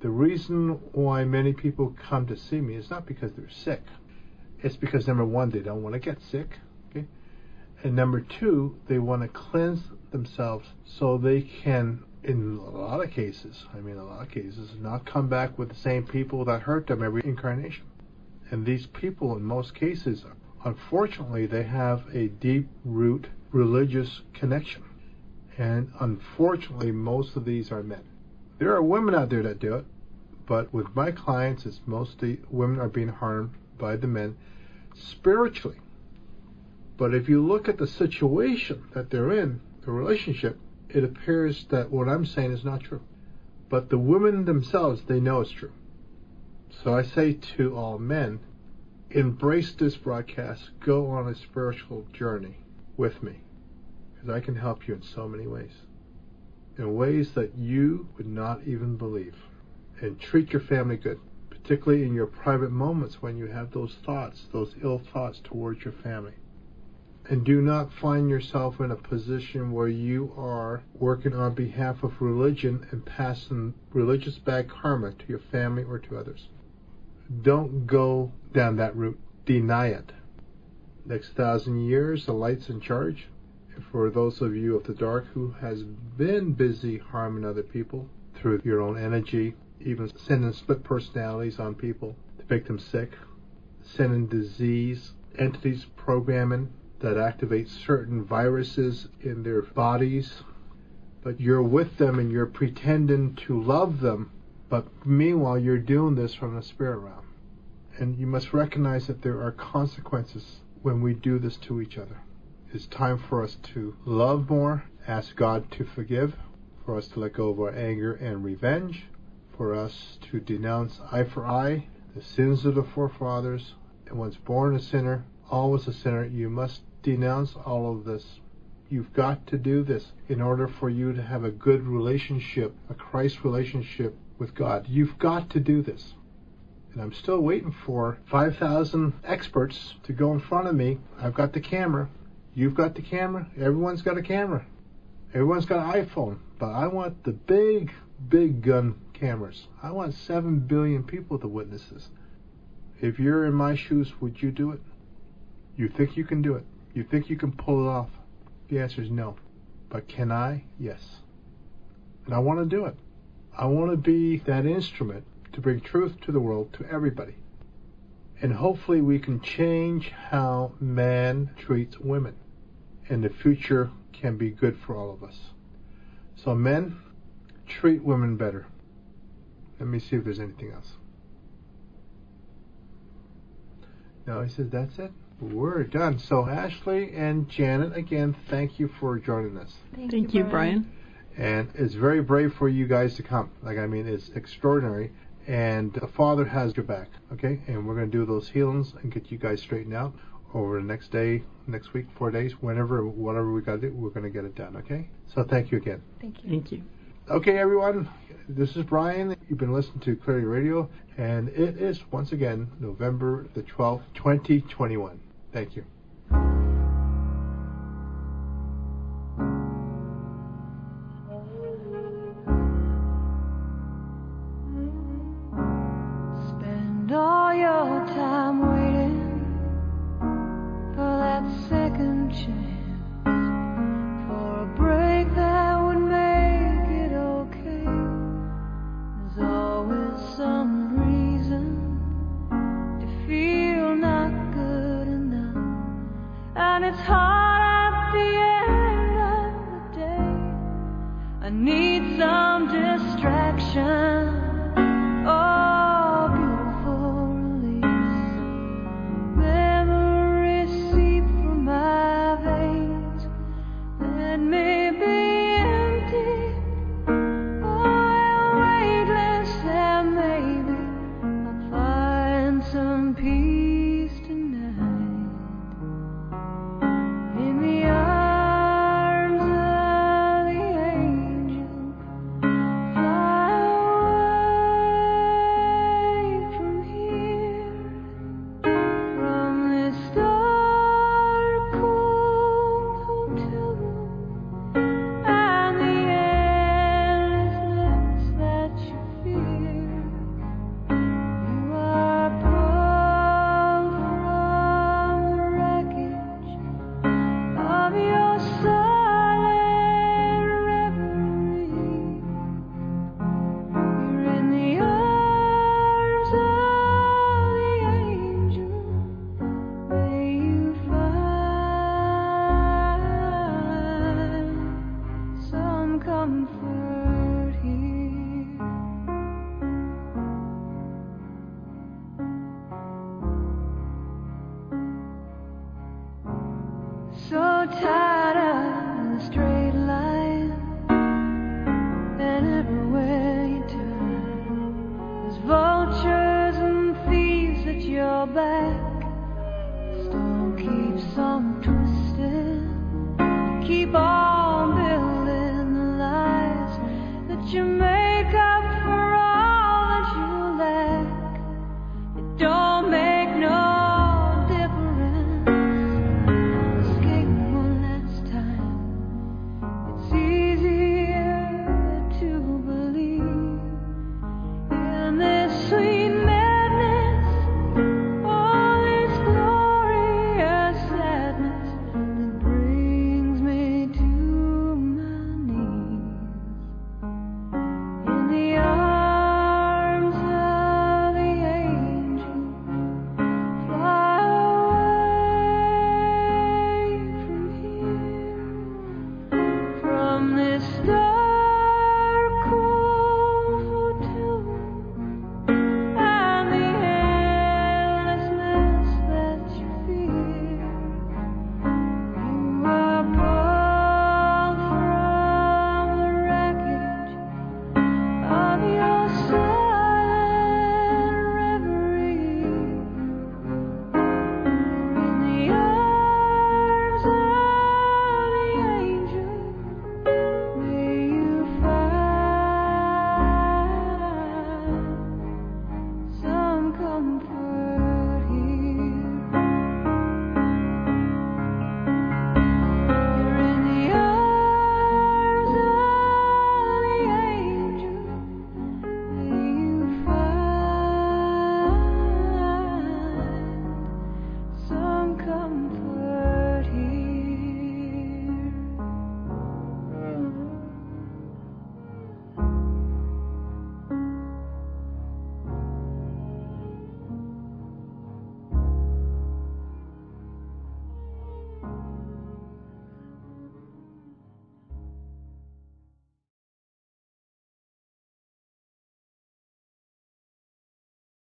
The reason why many people come to see me is not because they're sick. It's because number one, they don't want to get sick. Okay? And number two, they want to cleanse themselves so they can, in a lot of cases, I mean a lot of cases, not come back with the same people that hurt them every incarnation. And these people, in most cases, unfortunately, they have a deep root religious connection. And unfortunately, most of these are men. There are women out there that do it, but with my clients, it's mostly women are being harmed by the men spiritually. But if you look at the situation that they're in, the relationship, it appears that what I'm saying is not true. But the women themselves, they know it's true. So I say to all men, embrace this broadcast, go on a spiritual journey with me, because I can help you in so many ways, in ways that you would not even believe. And treat your family good, particularly in your private moments when you have those thoughts, those ill thoughts towards your family. And do not find yourself in a position where you are working on behalf of religion and passing religious bad karma to your family or to others don't go down that route. Deny it. Next thousand years, the light's in charge. For those of you of the dark who has been busy harming other people through your own energy, even sending split personalities on people to make them sick, sending disease, entities programming that activate certain viruses in their bodies, but you're with them and you're pretending to love them but meanwhile, you're doing this from the spirit realm. And you must recognize that there are consequences when we do this to each other. It's time for us to love more, ask God to forgive, for us to let go of our anger and revenge, for us to denounce eye for eye, the sins of the forefathers, and once born a sinner, always a sinner. You must denounce all of this You've got to do this in order for you to have a good relationship, a Christ relationship with God. You've got to do this. And I'm still waiting for 5,000 experts to go in front of me. I've got the camera. You've got the camera. Everyone's got a camera. Everyone's got an iPhone. But I want the big, big gun cameras. I want 7 billion people to witness this. If you're in my shoes, would you do it? You think you can do it. You think you can pull it off. The answer is no. But can I? Yes. And I want to do it. I want to be that instrument to bring truth to the world, to everybody. And hopefully we can change how man treats women. And the future can be good for all of us. So men, treat women better. Let me see if there's anything else. No, he says that's it. We're done. So Ashley and Janet, again, thank you for joining us. Thank you, Brian. And it's very brave for you guys to come. Like I mean, it's extraordinary. And the Father has your back. Okay, and we're gonna do those healings and get you guys straightened out over the next day, next week, four days, whenever, whatever we gotta do, we're gonna get it done. Okay. So thank you again. Thank you. Thank you. Okay, everyone. This is Brian. You've been listening to Clarity Radio, and it is once again November the 12th, 2021. Thank you.